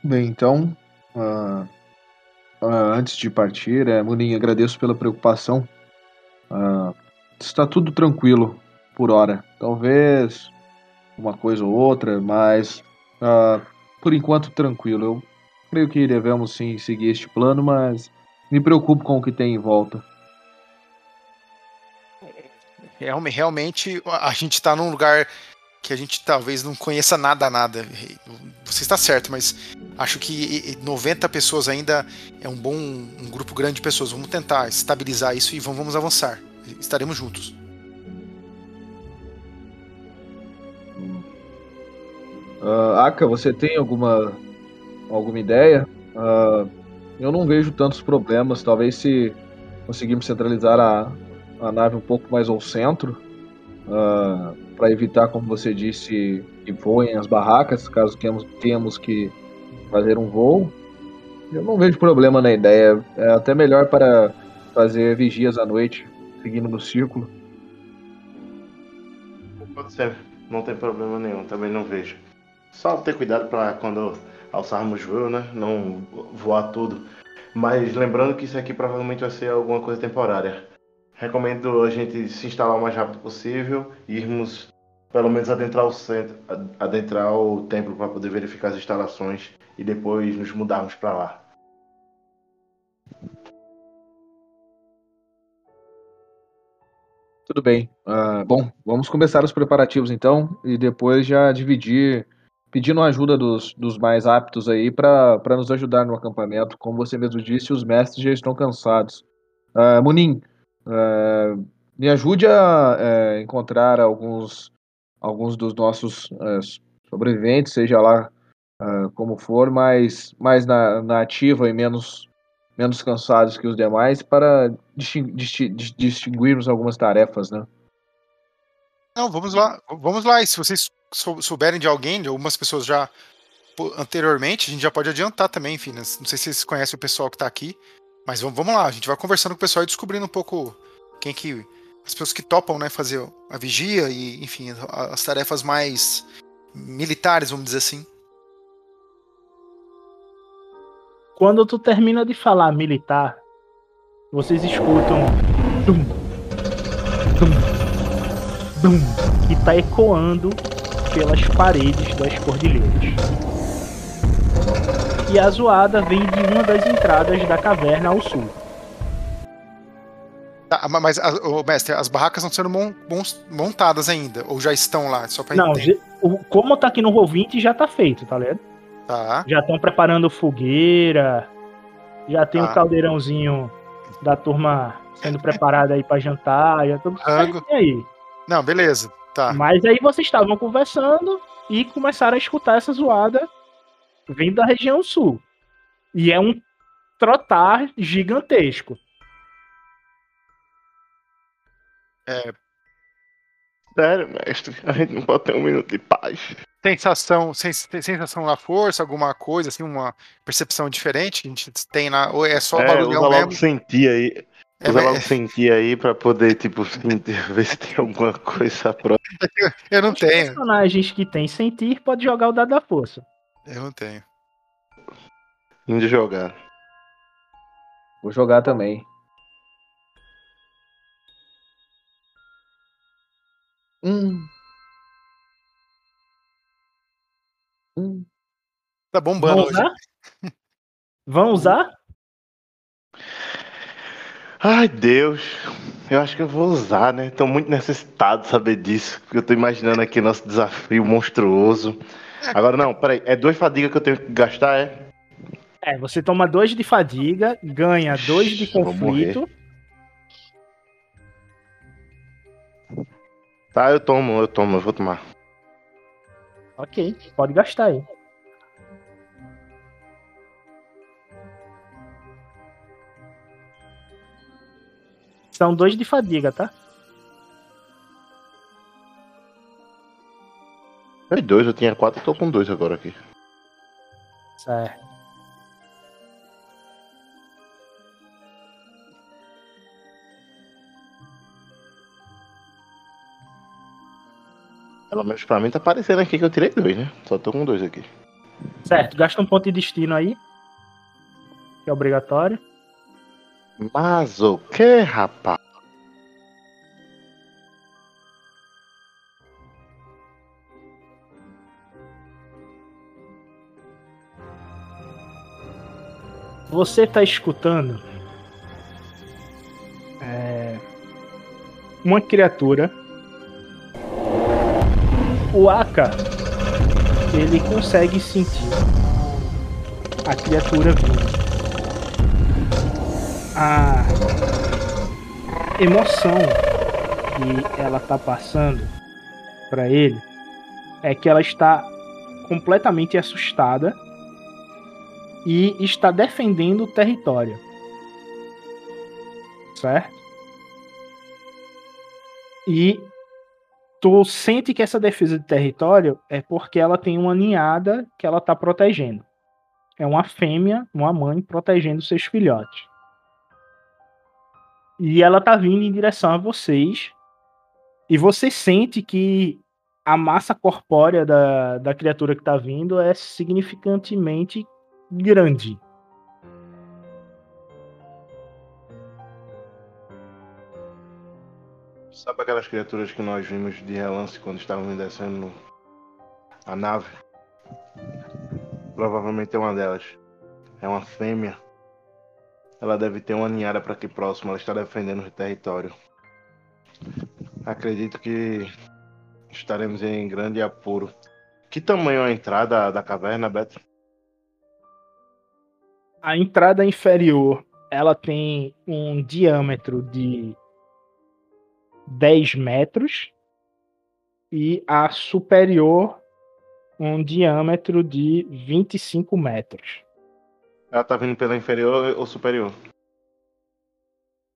Bem, então, uh, uh, antes de partir, é, agradeço pela preocupação. Uh, está tudo tranquilo por hora. Talvez uma coisa ou outra, mas por enquanto tranquilo. Eu creio que devemos sim seguir este plano, mas me preocupo com o que tem em volta. Realmente, a gente está num lugar que a gente talvez não conheça nada, nada. Você está certo, mas acho que 90 pessoas ainda é um bom um grupo grande de pessoas. Vamos tentar estabilizar isso e vamos avançar. Estaremos juntos. Uh, Aka, você tem alguma alguma ideia? Uh, eu não vejo tantos problemas. Talvez se conseguirmos centralizar a, a nave um pouco mais ao centro, uh, ah, para evitar, como você disse, que voem as barracas, caso tenhamos que fazer um voo. Eu não vejo problema na ideia. É até melhor para fazer vigias à noite, seguindo no círculo. Pode ser, não tem problema nenhum, também não vejo. Só ter cuidado para quando alçarmos voo, né? Não voar tudo. Mas lembrando que isso aqui provavelmente vai ser alguma coisa temporária. Recomendo a gente se instalar o mais rápido possível, irmos pelo menos adentrar o centro, adentrar o templo para poder verificar as instalações e depois nos mudarmos para lá. Tudo bem. Uh, bom, vamos começar os preparativos então e depois já dividir, pedindo a ajuda dos, dos mais aptos aí para nos ajudar no acampamento. Como você mesmo disse, os mestres já estão cansados. Uh, Munim, Uh, me ajude a é, encontrar alguns, alguns dos nossos é, sobreviventes, seja lá é, como for, mais, mais na, na ativa e menos, menos cansados que os demais, para distinguirmos algumas tarefas, né? Não, vamos lá, vamos lá. E se vocês souberem de alguém, de algumas pessoas já anteriormente, a gente já pode adiantar também, enfim. Né? Não sei se vocês conhecem o pessoal que está aqui, mas vamos, lá, a gente vai conversando com o pessoal e descobrindo um pouco quem que. As pessoas que topam, né, fazer a vigia e, enfim, as tarefas mais militares, vamos dizer assim. Quando tu termina de falar militar, vocês escutam. Dum, dum, dum, que tá ecoando pelas paredes das cordilheiras. E a zoada vem de uma das entradas da caverna ao sul. Tá, mas, o mestre, as barracas estão sendo mon, montadas ainda, ou já estão lá? Só pra Não, o, como tá aqui no Roll20 já tá feito, tá ligado? Tá. Já estão preparando fogueira, já tem o tá. um caldeirãozinho da turma sendo preparada aí para jantar, já tudo certo aí. Não, beleza. Tá. Mas aí vocês estavam conversando e começaram a escutar essa zoada vindo da região sul. E é um trotar gigantesco. É. Sério, mestre, a gente não pode ter um minuto de paz. Sensação, sens sensação na força, alguma coisa, assim, uma percepção diferente que a gente tem lá, ou é só é, barulhão mesmo? sentir aí. É, usa logo sentir aí pra poder, tipo, ver se tem alguma coisa próxima. Eu não Os tenho. personagens que tem sentir pode jogar o dado da força. Eu não tenho. Indo jogar. Vou jogar também. Hum. Hum. Tá bombando Vão usar? Vão usar? Ai, Deus. Eu acho que eu vou usar, né? Tô muito necessitado de saber disso. Porque eu tô imaginando aqui nosso desafio monstruoso. Agora, não, peraí. É duas fadigas que eu tenho que gastar, é? É, você toma dois de fadiga, ganha dois de conflito. Tá, eu tomo, eu tomo, eu vou tomar. Ok, pode gastar aí. São dois de fadiga, tá? É dois, eu tinha quatro, tô com dois agora aqui. Certo. Pelo menos pra mim tá aparecendo aqui que eu tirei dois, né? Só tô com dois aqui. Certo, gasta um ponto de destino aí. Que é obrigatório. Mas o que, rapaz? Você tá escutando é, uma criatura. O Aka ele consegue sentir a criatura vindo a emoção que ela tá passando para ele é que ela está completamente assustada e está defendendo o território. Certo? E tu sente que essa defesa de território é porque ela tem uma ninhada que ela está protegendo. É uma fêmea, uma mãe protegendo seus filhotes. E ela tá vindo em direção a vocês. E você sente que a massa corpórea da, da criatura que tá vindo é significantemente grande. Sabe aquelas criaturas que nós vimos de relance quando estávamos descendo a nave? Provavelmente é uma delas. É uma fêmea ela deve ter uma ninhada para aqui próximo, ela está defendendo o território. Acredito que estaremos em grande apuro. Que tamanho é a entrada da caverna, Beto? A entrada inferior, ela tem um diâmetro de 10 metros e a superior um diâmetro de 25 metros. Ela tá vindo pela inferior ou superior?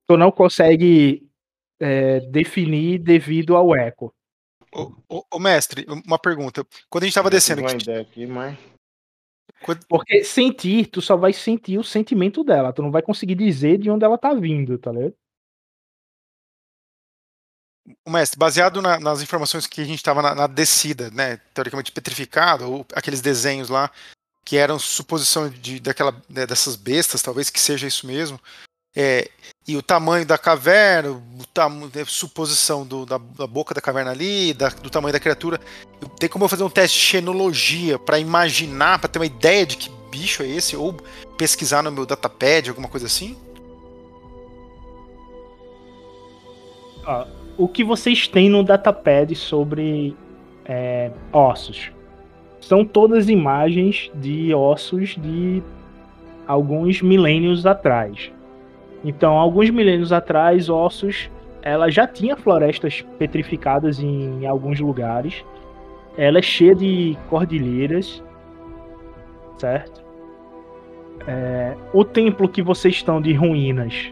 Tu não consegue é, definir devido ao eco. Ô, ô, ô, mestre, uma pergunta. Quando a gente tava descendo. Uma que- ideia aqui, mas... Porque sentir, tu só vai sentir o sentimento dela. Tu não vai conseguir dizer de onde ela tá vindo, tá ligado? o mestre, baseado na- nas informações que a gente tava na, na descida, né? Teoricamente petrificado, ou aqueles desenhos lá, que eram suposição de, daquela, né, dessas bestas, talvez que seja isso mesmo. É, e o tamanho da caverna, o tamanho, suposição do- da, da boca da caverna ali, da- do tamanho da criatura. Tem como eu fazer um teste de xenologia para imaginar, para ter uma ideia de que bicho é esse? Ou pesquisar no meu datapad, alguma coisa assim? Ó, o que vocês têm no datapad sobre é, ossos? São todas imagens de ossos de alguns milênios atrás. Então, alguns milênios atrás, ossos, ela já tinha florestas petrificadas em alguns lugares. Ela é cheia de cordilheiras, certo? É, o templo que vocês estão de ruínas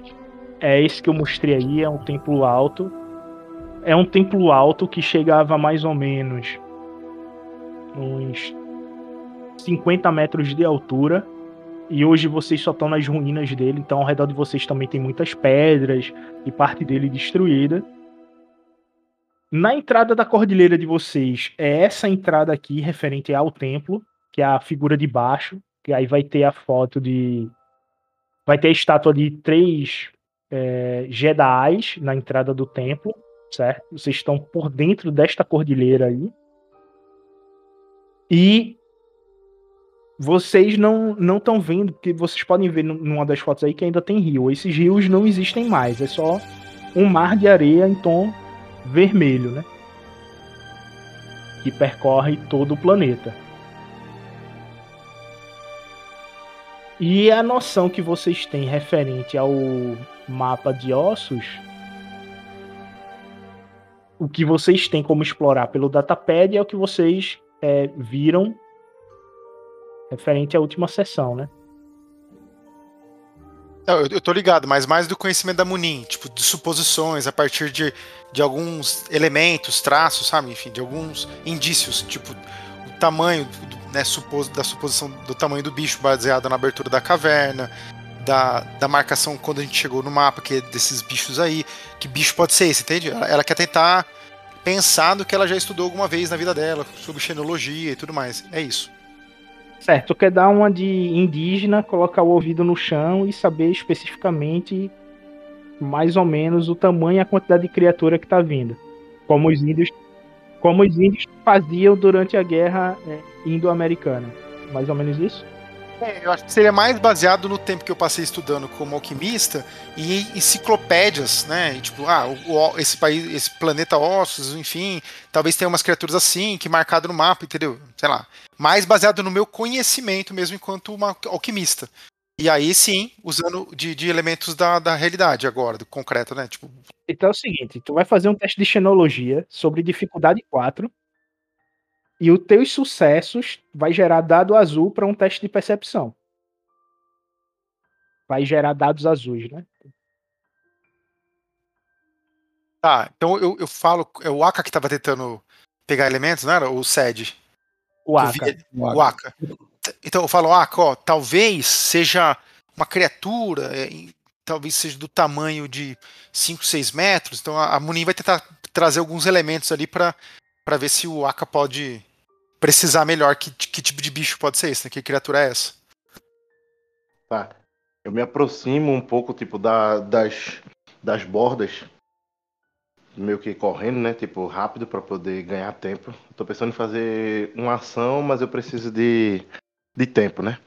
é esse que eu mostrei aí, é um templo alto. É um templo alto que chegava mais ou menos uns 50 metros de altura. E hoje vocês só estão nas ruínas dele, então ao redor de vocês também tem muitas pedras e parte dele destruída. Na entrada da cordilheira de vocês é essa entrada aqui referente ao templo, que é a figura de baixo, que aí vai ter a foto de vai ter a estátua de três é, Jedis na entrada do templo, certo? Vocês estão por dentro desta cordilheira aí. E vocês não não estão vendo, porque vocês podem ver nu- numa das fotos aí que ainda tem rio. Esses rios não existem mais, é só um mar de areia em tom vermelho, né? Que percorre todo o planeta. E a noção que vocês têm referente ao mapa de ossos, o que vocês têm como explorar pelo datapad é o que vocês é, viram referente à última sessão, né? Eu, eu tô ligado, mas mais do conhecimento da Munin, tipo, de suposições a partir de, de alguns elementos, traços, sabe? Enfim, de alguns indícios, tipo, o tamanho, né, supos, da suposição do tamanho do bicho baseado na abertura da caverna, da, da marcação quando a gente chegou no mapa, que é desses bichos aí, que bicho pode ser esse, entende? Ela, ela quer tentar pensar do que ela já estudou alguma vez na vida dela, sobre xenologia e tudo mais. É isso. Certo, tu quer dar uma de indígena, colocar o ouvido no chão e saber especificamente mais ou menos o tamanho e a quantidade de criatura que tá vindo. Como os índios, como os índios faziam durante a guerra é, indo-americana. Mais ou menos isso? É, eu acho que seria mais baseado no tempo que eu passei estudando como alquimista e enciclopédias, né? E, tipo, ah, o- esse país, esse planeta ossos, enfim, talvez tenha umas criaturas assim, que marcado no mapa, entendeu? Sei lá. Mais baseado no meu conhecimento mesmo enquanto uma alquimista. E aí sim, usando de, de elementos da, da realidade agora, do concreto, né? Tipo, Então é o seguinte, tu vai fazer um teste de xenologia sobre dificuldade 4 e os teus sucessos vai gerar dado azul para um teste de percepção. Vai gerar dados azuis, né? tá, então eu, eu falo, é o Aka que tava tentando pegar elementos, não era? O Sed? O Aka. O Aka. Então eu falo, Aka, ó, talvez seja uma criatura, é, talvez seja do tamanho de 5, 6 metros. Então a, a Munin vai tentar trazer alguns elementos ali pra ver se o Aka pode precisar melhor que, que tipo de bicho pode ser esse, né? Que criatura é essa. Tá. Eu me aproximo um pouco, tipo, da, das, das bordas. Meio que correndo, né? Tipo, rápido pra poder ganhar tempo. Tô pensando em fazer uma ação, mas eu preciso de, de tempo, né?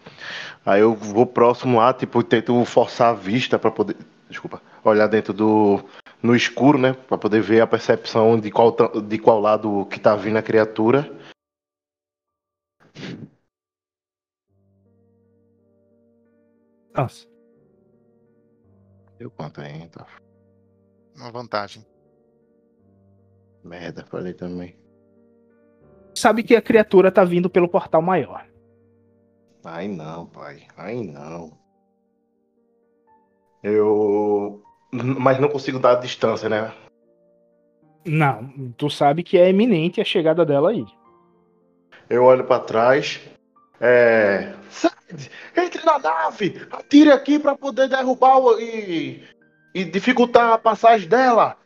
Aí eu vou próximo lá, tipo, tento forçar a vista pra poder. Desculpa. Olhar dentro do. No escuro, né? Pra poder ver a percepção de qual, de qual lado que tá vindo a criatura. Merda, falei também. Sabe que a criatura tá vindo pelo portal maior. Ai não, pai. Ai não. Eu. Mas não consigo dar a distância, né? Não, tu sabe que é eminente a chegada dela aí. Eu olho pra trás. É. Sede, entre na nave! Atire aqui pra poder derrubar o- e. e dificultar a passagem dela!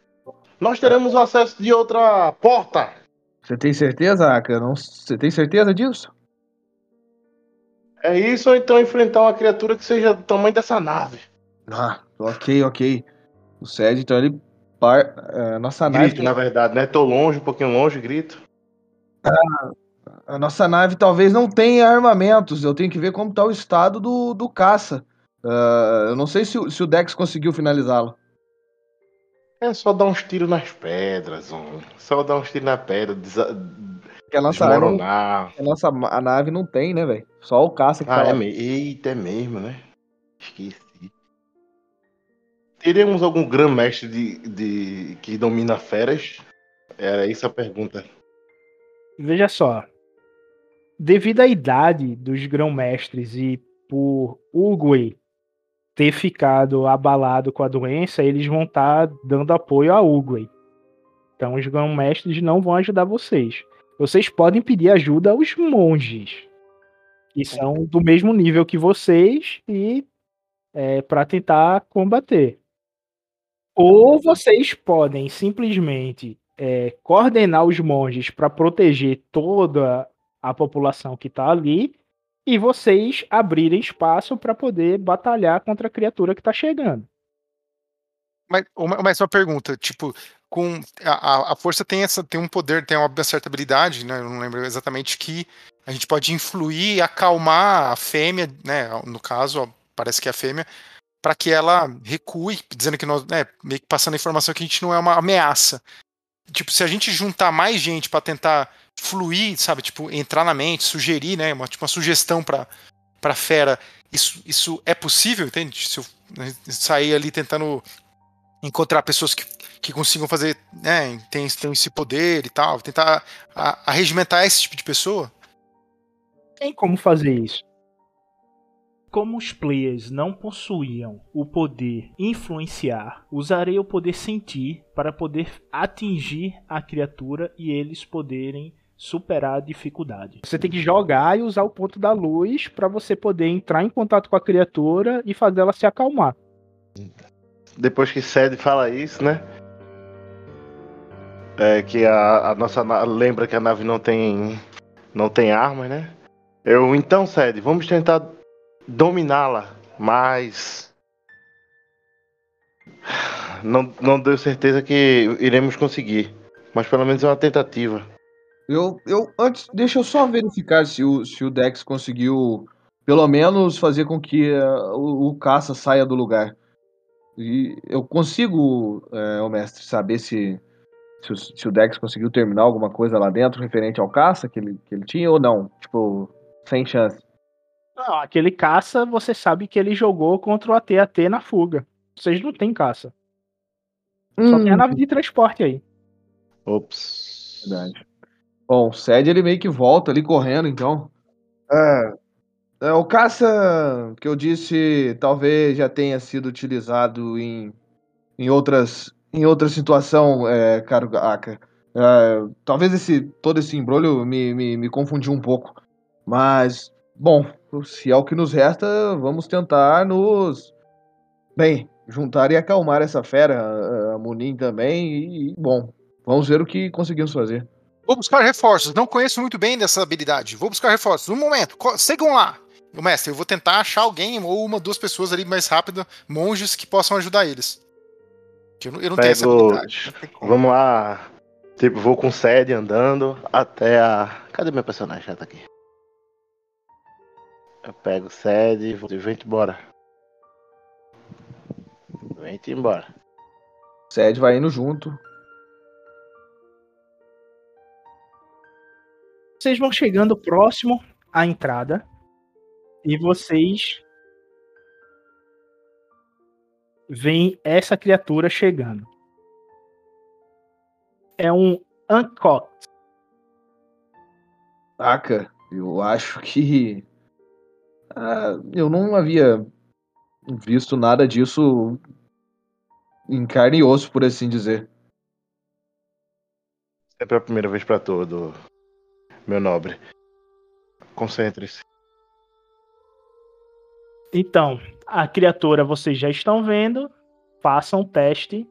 Nós teremos acesso de outra porta! Você tem certeza, Aka? Não... Você tem certeza disso? É isso ou então enfrentar uma criatura que seja do tamanho dessa nave? Ah, ok, ok. O Sed, então ele. Par... é, nossa nave. Grito, na verdade, né? Tô longe, um pouquinho longe, grito. A nossa nave talvez não tenha armamentos. Eu tenho que ver como tá o estado do, do caça. Ah, eu não sei se, o- se o Dex conseguiu finalizá-lo. É só dar uns tiros nas pedras, homem. Só dar uns tiros na pedra, desa- Porque a nossa, desmoronar. a nossa a nave não tem, né, velho? Só o caça que Ah, tá é lá. Eita, é mesmo, né? Esqueci. Teremos algum grão-mestre de, de, que domina feras? Era isso a pergunta. Veja só. Devido à idade dos grão-mestres e por Uguay ter ficado abalado com a doença, eles vão estar dando apoio a Uguay. Então os grão-mestres não vão ajudar vocês. Vocês podem pedir ajuda aos monges, que são do mesmo nível que vocês e é, para tentar combater. Ou vocês podem simplesmente é, coordenar os monges para proteger toda a população que está ali e vocês abrirem espaço para poder batalhar contra a criatura que está chegando. Mas, uma, pergunta, tipo, com a, a- força tem essa tem um poder, tem uma certa habilidade, né? Eu não lembro exatamente que a gente pode influir e acalmar a fêmea, né? No caso, parece que é a fêmea, para que ela recue, dizendo que nós, né, meio que passando a informação que a gente não é uma ameaça. Tipo, se a gente juntar mais gente para tentar fluir, sabe, tipo, entrar na mente, sugerir, né, uma, tipo, uma sugestão para para fera, isso, isso é possível, entende? Se eu né, sair ali tentando encontrar pessoas que, que consigam fazer, né, tem, tem esse poder e tal, tentar a- arregimentar esse tipo de pessoa. Tem como fazer isso. Como os players não possuíam o poder influenciar, usarei o poder sentir para poder atingir a criatura e eles poderem superar a dificuldade. Você tem que jogar e usar o ponto da luz para você poder entrar em contato com a criatura e fazer ela se acalmar. Depois que Sede fala isso, né? É que a, a nossa na- lembra que a nave não tem não tem armas, né? Eu então, Sede, vamos tentar dominá-la, mas não não deu certeza que iremos conseguir, mas pelo menos é uma tentativa. Eu, eu, antes, deixa eu só verificar se o, se o Dex conseguiu, pelo menos, fazer com que eh, o, o caça saia do lugar. E eu consigo, eh, ô mestre, saber se, se, o, se o Dex conseguiu terminar alguma coisa lá dentro referente ao caça que ele, que ele tinha ou não? Tipo, sem chance. Não, aquele caça, você sabe que ele jogou contra o AT-AT na fuga. Vocês não têm caça. Só tem a nave de transporte aí. Ops. Verdade. Bom, o Sed ele meio que volta ali correndo, então. É, é, o caça que eu disse talvez já tenha sido utilizado em, em outras em outra situação, é, caro Aka. É, talvez esse todo esse embrulho me, me, me confundiu um pouco. Mas, bom, se é o que nos resta, vamos tentar nos. Bem, juntar e acalmar essa fera, a- Munin também, e, bom, vamos ver o que conseguimos fazer. Vou buscar reforços. Não conheço muito bem dessa habilidade. Vou buscar reforços. Um momento. Sigam lá. O mestre, eu vou tentar achar alguém ou uma, duas pessoas ali mais rápido, monges que possam ajudar eles. Eu não, eu não tenho essa Pego- habilidade. Vamos lá. Tipo, vou com Sede andando até a. Cadê meu personagem? Já tá aqui. Eu pego Sede e vou vem embora. Vem embora. Sed vai indo junto. Vocês vão chegando próximo à entrada e vocês veem essa criatura chegando. É um Uncocked. Saca, eu acho que. Ah, eu não havia visto nada disso em carne e osso, por assim dizer. Sempre a primeira vez pra todo, meu nobre. Concentre-se. Então, a criatura vocês já estão vendo. Façam um teste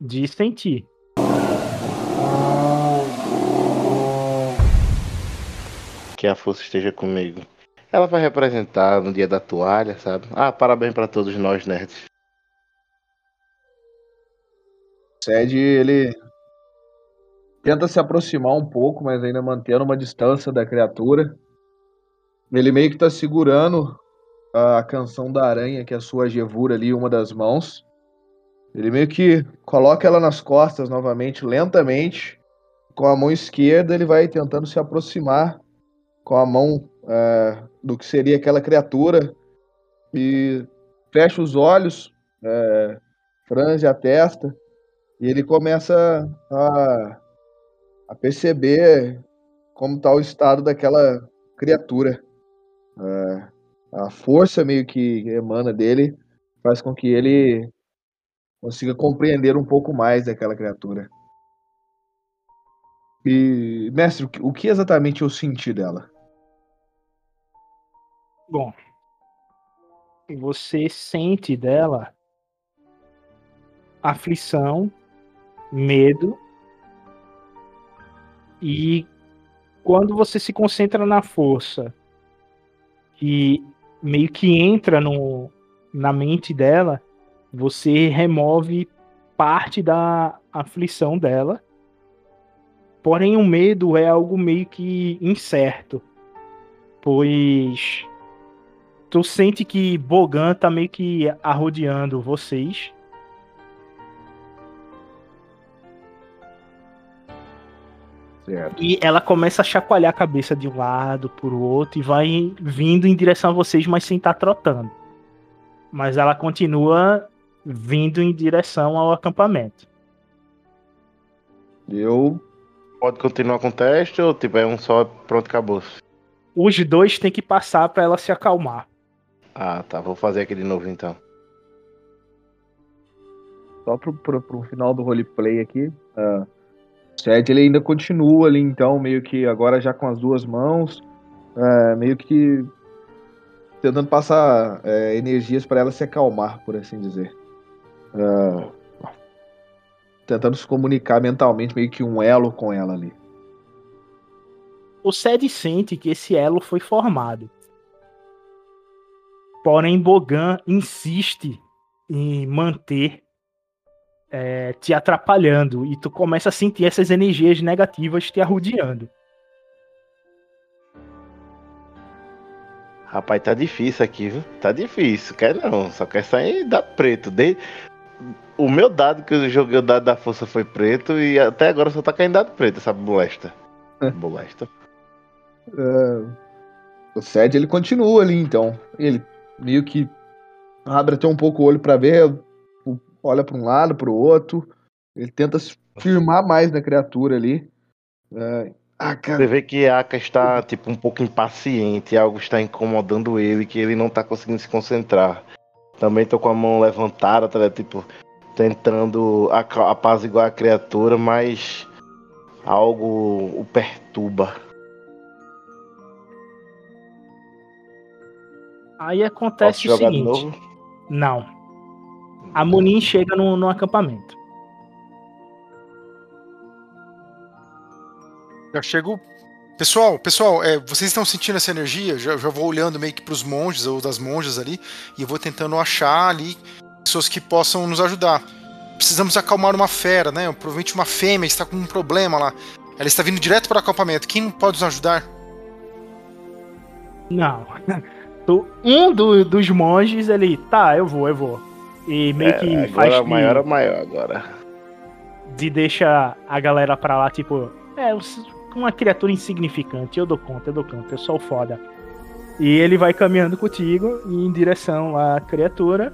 de sentir. Que a força esteja comigo. Ela vai representar no dia da toalha, sabe? Ah, parabéns pra todos nós, nerds. Sed, ele tenta se aproximar um pouco, mas ainda mantendo uma distância da criatura. Ele meio que tá segurando a canção da aranha, que é a sua gevura ali, uma das mãos. Ele meio que coloca ela nas costas novamente, lentamente. Com a mão esquerda, ele vai tentando se aproximar com a mão é, do que seria aquela criatura e fecha os olhos, é, franze a testa e ele começa a, a perceber como está o estado daquela criatura. É, a força meio que emana dele faz com que ele consiga compreender um pouco mais daquela criatura. E, mestre, o que exatamente eu senti dela? Bom, você sente dela aflição, medo e quando você se concentra na força e meio que entra no, na mente dela, você remove parte da aflição dela. Porém, o medo é algo meio que incerto, pois tu sente que Bogan tá meio que arrodeando vocês. Certo. E ela começa a chacoalhar a cabeça de um lado pro outro e vai vindo em direção a vocês, mas sem estar trotando. Mas ela continua vindo em direção ao acampamento. Eu Pode continuar com o teste ou tipo, é um só pronto, acabou. Os dois têm que passar para ela se acalmar. Ah, tá. Vou fazer aqui de novo então. só pro, pro, pro final do roleplay aqui. Uh, o Sed ele ainda continua ali, então, meio que agora já com as duas mãos, é, meio que tentando passar é, energias para ela se acalmar, por assim dizer. É, tentando se comunicar mentalmente, meio que um elo com ela ali. O Sed sente que esse elo foi formado. Porém, Bogan insiste em manter é, te atrapalhando e tu começa a sentir essas energias negativas te arrodeando. Rapaz, tá difícil aqui, viu? Tá difícil. Quer não, só quer sair da preto. De... O meu dado que eu joguei, o dado da força foi preto e até agora só tá caindo dado preto, essa molesta. É. Molesta. É, o Sed ele continua ali, então. Ele meio que abre até um pouco o olho para ver, olha para um lado, para o outro. Ele tenta se firmar mais na criatura ali. É, ah, cara. Você vê que Aka está tipo um pouco impaciente, algo está incomodando ele, que ele não tá conseguindo se concentrar. Também tô com a mão levantada, tá tipo tentando apaziguar a criatura, mas algo o perturba. Aí acontece o seguinte. novo? Não. A Munin chega no, no acampamento. Já chego. Pessoal, pessoal, é, vocês estão sentindo essa energia? Já, já vou olhando meio que pros monges ou das monjas ali e eu vou tentando achar ali pessoas que possam nos ajudar. Precisamos acalmar uma fera, né? Provavelmente uma fêmea está com um problema lá. Ela está vindo direto para o acampamento. Quem pode nos ajudar? Não. Um do- dos monges, ele, tá, eu vou, eu vou. E meio que É, faz agora de, maior é maior agora. de deixa a galera pra lá, tipo, é, uma criatura insignificante, eu dou conta, eu dou conta, eu sou o foda. E ele vai caminhando contigo em direção à criatura.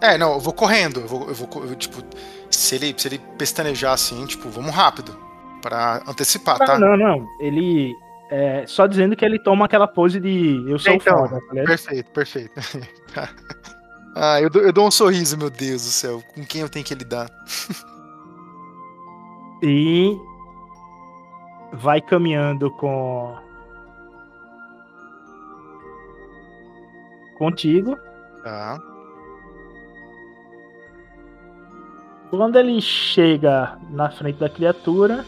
É, não, eu vou correndo. Eu vou, eu vou eu, tipo, se ele, se ele pestanejar assim, tipo, vamos rápido. Pra antecipar, não, tá? Não, não, Ele. É, só dizendo que ele toma aquela pose de eu sou então, foda, tá ligado? Perfeito, perfeito. ah, eu dou, eu dou um sorriso, meu Deus do céu. Com quem eu tenho que lidar? E vai caminhando com contigo. Tá. Quando ele chega na frente da criatura,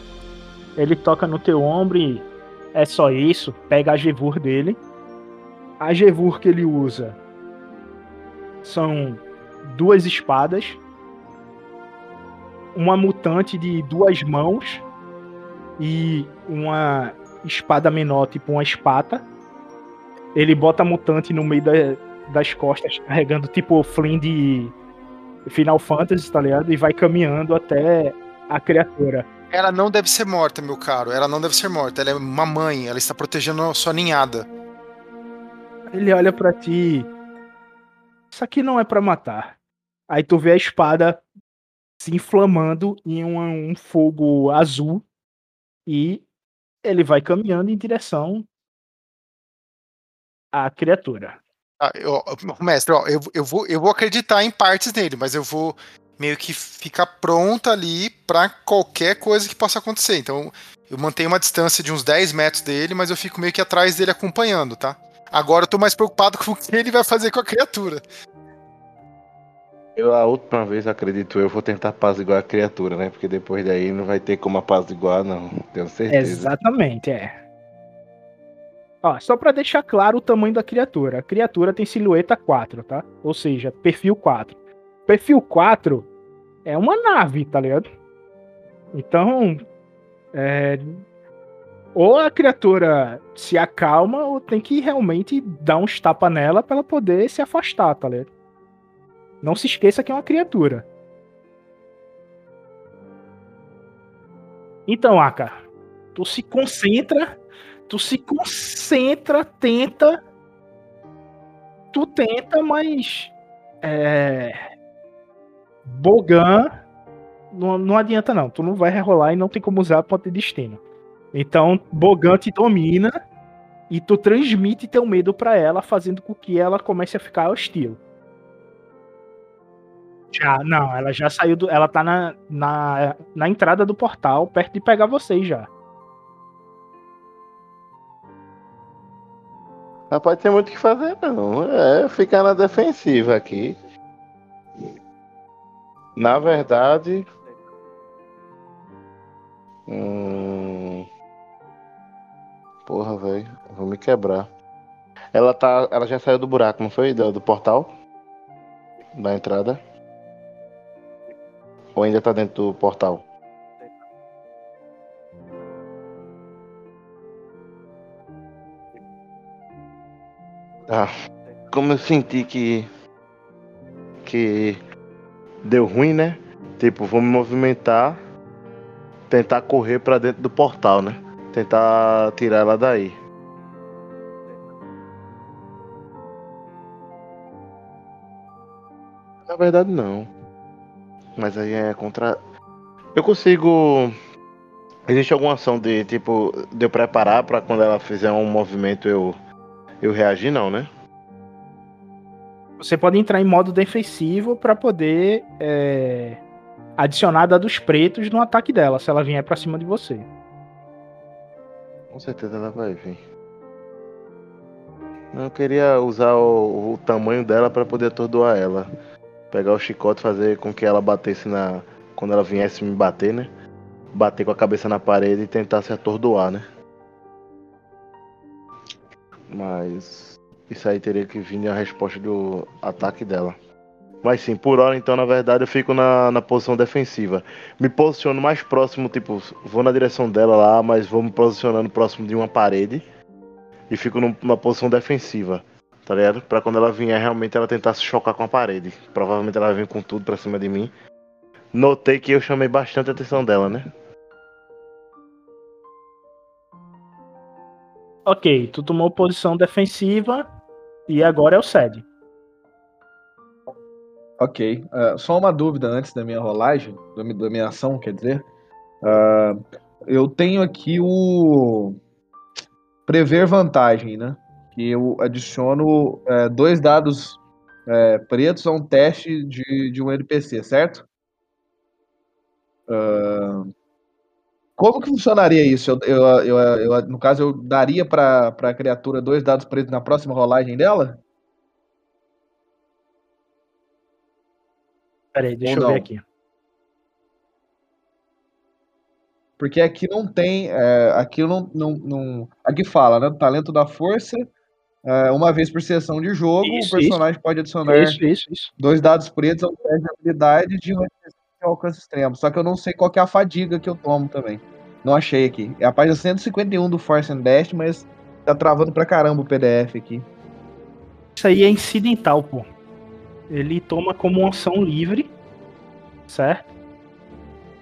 ele toca no teu ombro e é só isso. Pega a Gevur dele. A Gevur que ele usa são duas espadas, uma mutante de duas mãos e uma espada menor, tipo uma espata. Ele bota a mutante no meio da, das costas, carregando tipo o Flynn de Final Fantasy, tá ligado? E vai caminhando até a criatura. Ela não deve ser morta, meu caro. Ela não deve ser morta. Ela é uma mãe. Ela está protegendo a sua ninhada. Ele olha para ti. Isso aqui não é para matar. Aí tu vê a espada se inflamando em um, um fogo azul e ele vai caminhando em direção à criatura. Ah, eu, mestre, ó, eu, eu, vou, eu vou acreditar em partes dele, mas eu vou meio que ficar pronto ali para qualquer coisa que possa acontecer. Então, eu mantenho uma distância de uns 10 metros dele, mas eu fico meio que atrás dele acompanhando, tá? Agora eu tô mais preocupado com o que ele vai fazer com a criatura. Eu, a última vez, acredito eu, vou tentar apaziguar a criatura, né? Porque depois daí não vai ter como apaziguar, não. Tenho certeza. Exatamente, é. Ó, só para deixar claro o tamanho da criatura. A criatura tem silhueta 4, tá? Ou seja, perfil 4. Perfil 4 é uma nave, tá ligado? Então, é... ou a criatura se acalma ou tem que realmente dar uns tapa nela para ela poder se afastar, tá ligado? Não se esqueça que é uma criatura. Então, Aka, tu se concentra tu se concentra, tenta. Tu tenta, mas. É. Bogan. Não, não adianta, não. Tu não vai rerolar e não tem como usar ponto de destino. Então, Bogan te domina e tu transmite teu medo para ela, fazendo com que ela comece a ficar hostil. Já, não, ela já saiu do. Ela tá na, na, na entrada do portal, perto de pegar vocês já. Pode ter muito o que fazer, não. É ficar na defensiva aqui. Na verdade. Hum... Porra, velho. Vou me quebrar. Ela tá. Ela já saiu do buraco, não foi? Do, do portal? Da entrada? Ou ainda tá dentro do portal? Ah, como eu senti que. que. deu ruim, né? Tipo, vou me movimentar, tentar correr para dentro do portal, né? Tentar tirar ela daí. Na verdade, não. Mas aí é contra. Eu consigo. Existe alguma ação de tipo de eu preparar para quando ela fizer um movimento eu eu reagi não, né? Você pode entrar em modo defensivo para poder é, adicionar dados pretos no ataque dela, se ela vier para cima de você. Com certeza ela vai vir. Eu queria usar o, o tamanho dela para poder atordoar ela. Pegar o chicote fazer com que ela batesse na. Quando ela viesse me bater, né? Bater com a cabeça na parede e tentar se atordoar, né? Mas isso aí teria que vir a resposta do ataque dela. Mas sim, por hora então, na verdade, eu fico na, na posição defensiva. Me posiciono mais próximo, tipo, vou na direção dela lá, mas vou me posicionando próximo de uma parede. E fico numa posição defensiva, tá ligado? Pra quando ela vier, realmente ela tentar se chocar com a parede. Provavelmente ela vir com tudo pra cima de mim. Notei que eu chamei bastante a atenção dela, né? Ok, tu tomou posição defensiva e agora é o SED. Ok. Uh, só uma dúvida antes da minha rolagem, da minha ação, quer dizer. Uh, eu tenho aqui o prever vantagem, né? Que eu adiciono é, dois dados é, pretos a um teste de, de um NPC, certo? Uh, como que funcionaria isso? Eu, eu, eu, eu no caso, eu daria para a criatura dois dados pretos na próxima rolagem dela? Peraí, deixa Ou eu não? ver aqui. Porque aqui não tem. É, aqui não, não, não. Aqui fala, né? Talento da força. É, uma vez por sessão de jogo, isso, o personagem isso. pode adicionar isso, dois dados pretos ao teste de habilidade de um alcance extremo. Só que eu não sei qual é a fadiga que eu tomo também. Não achei aqui. É a página 151 do Force and Dash, mas tá travando pra caramba o PDF aqui. Isso aí é incidental, pô. Ele toma como ação livre, certo?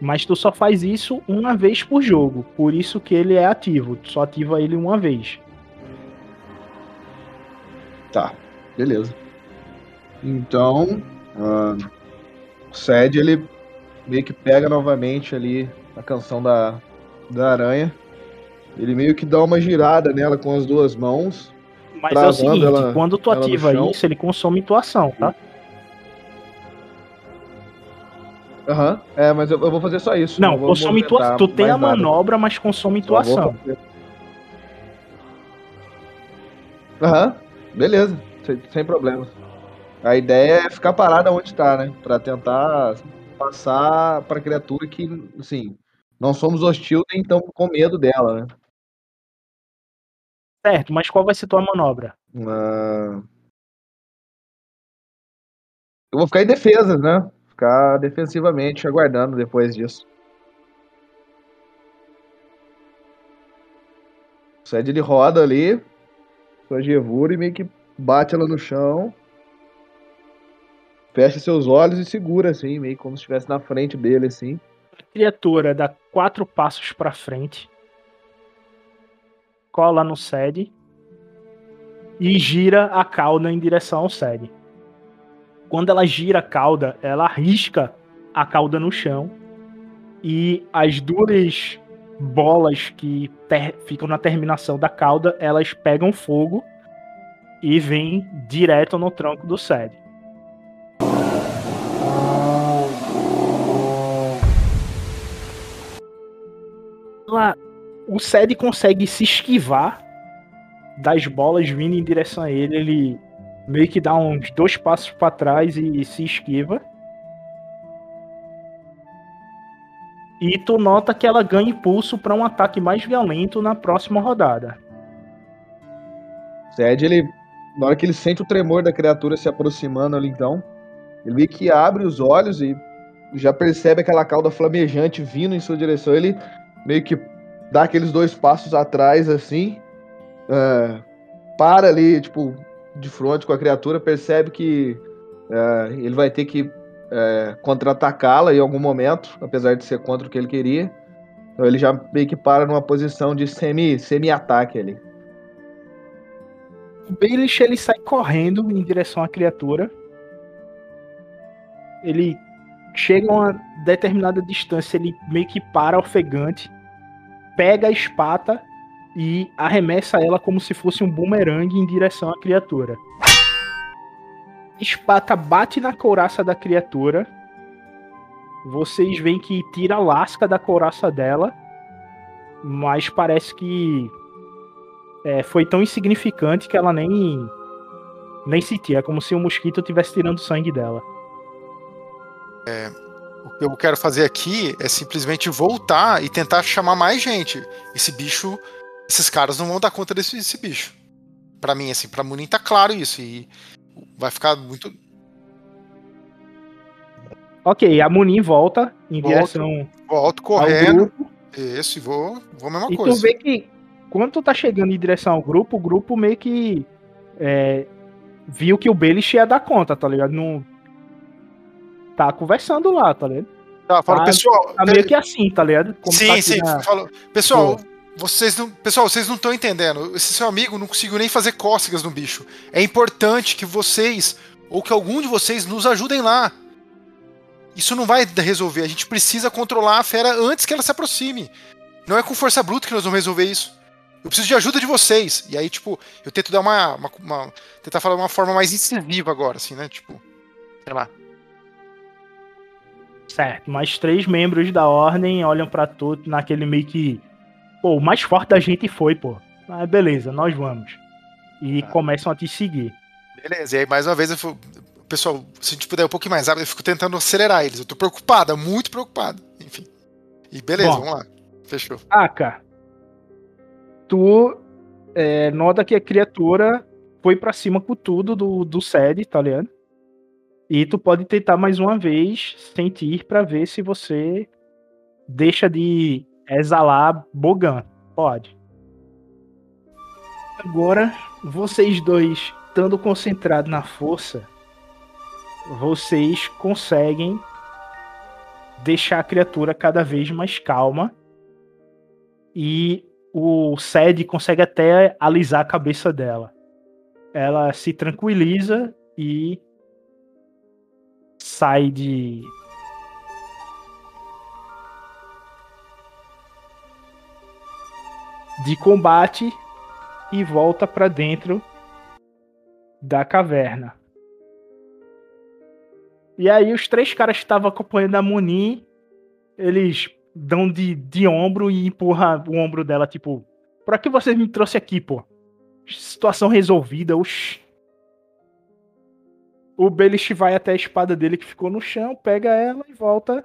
Mas tu só faz isso uma vez por jogo. Por isso que ele é ativo. Tu só ativa ele uma vez. Tá, beleza. Então, uh, o Sed ele meio que pega novamente ali a canção da, da aranha. Ele meio que dá uma girada nela com as duas mãos. Mas é o seguinte, ela, quando tu ativa isso, ele consome tua ação, tá? Aham, uhum. é, mas eu, eu, vou fazer só isso. Não, consome tua Tu tem a manobra, nada. mas consome tua ação. Aham, uhum. beleza, sem, sem problema. A ideia é ficar parada onde tá, né? Pra tentar passar pra criatura que, assim, não somos hostil nem tão com medo dela, né? Certo, mas qual vai ser tua manobra? Uh... Eu vou ficar em defesa, né? Ficar defensivamente, aguardando depois disso. O Sed ele roda ali, sua Gevura e meio que bate ela no chão. Fecha seus olhos e segura, assim, meio como se estivesse na frente dele, assim criatura dá quatro passos para frente, cola no sede e gira a cauda em direção ao sede. Quando ela gira a cauda, ela risca a cauda no chão e as duas bolas que ficam na terminação da cauda, elas pegam fogo e vêm direto no tronco do sede. o Sed consegue se esquivar das bolas vindo em direção a ele. Ele meio que dá uns dois passos para trás e se esquiva. E tu nota que ela ganha impulso para um ataque mais violento na próxima rodada. Sed, ele, na hora que ele sente o tremor da criatura se aproximando ali, então, ele meio que abre os olhos e já percebe aquela cauda flamejante vindo em sua direção. Ele meio que dá aqueles dois passos atrás, assim, uh, para ali, tipo, de frente com a criatura, percebe que uh, ele vai ter que uh, contra-atacá-la em algum momento, apesar de ser contra o que ele queria. Então ele já meio que para numa posição de semi, semi-ataque ali. O Baelish ele sai correndo em direção à criatura. Ele chega a uma determinada distância, ele meio que para ofegante pega a espada e arremessa ela como se fosse um bumerangue em direção à criatura. A espada bate na couraça da criatura. Vocês veem que tira a lasca da couraça dela, mas parece que é, foi tão insignificante que ela nem nem sentia, é como se um mosquito estivesse tirando sangue dela. É, o que eu quero fazer aqui é simplesmente voltar e tentar chamar mais gente. Esse bicho, esses caras não vão dar conta desse, desse bicho. Para mim, assim, pra Munin tá claro isso. E vai ficar muito. Ok, a Munin volta em volto, direção. Volto correndo. Isso, e vou, vou a mesma e coisa. E tu vê que quando tu tá chegando em direção ao grupo, o grupo meio que é, viu que o Belish ia dar conta, tá ligado? Não, tá conversando lá, tá ligado? Tá, fala, tá, pessoal. Tá meio que assim, tá ligado? Como sim, tá sim. Na... Falo, pessoal. Vocês não. Pessoal, vocês não estão entendendo. Esse seu amigo não conseguiu nem fazer cócegas no bicho. É importante que vocês Ou que algum de vocês nos ajudem lá. Isso não vai resolver. A gente precisa controlar a fera antes que ela se aproxime. Não é com força bruta que nós vamos resolver isso. Eu preciso de ajuda de vocês. E aí, tipo, eu tento dar uma. uma, uma tentar falar de uma forma mais incisiva agora, assim, né? Tipo. Sei lá. Certo, mais três membros da ordem olham pra tu naquele meio que. Pô, o mais forte da gente foi, pô. Ah, beleza, nós vamos. E Ah. começam a te seguir. Beleza, e aí mais uma vez eu fico, pessoal, se a gente puder um pouquinho mais rápido, eu fico tentando acelerar eles. Eu tô preocupado, muito preocupado. Enfim. E beleza, Bom. vamos lá. Fechou. Aka, tu é, nota que a criatura foi pra cima com tudo do, do SED, tá ligado? E tu pode tentar mais uma vez sentir pra ver se você deixa de exalar Bogan. Pode. Agora, vocês dois, estando concentrados na força, vocês conseguem deixar a criatura cada vez mais calma e o Sed consegue até alisar a cabeça dela. Ela se tranquiliza e sai de de combate e volta pra dentro da caverna. E aí os três caras que estavam acompanhando a Muni, eles dão de, de ombro e empurra o ombro dela, tipo, pra que vocês me trouxe aqui, pô? Situação resolvida, oxi. O Belish vai até a espada dele que ficou no chão, pega ela e volta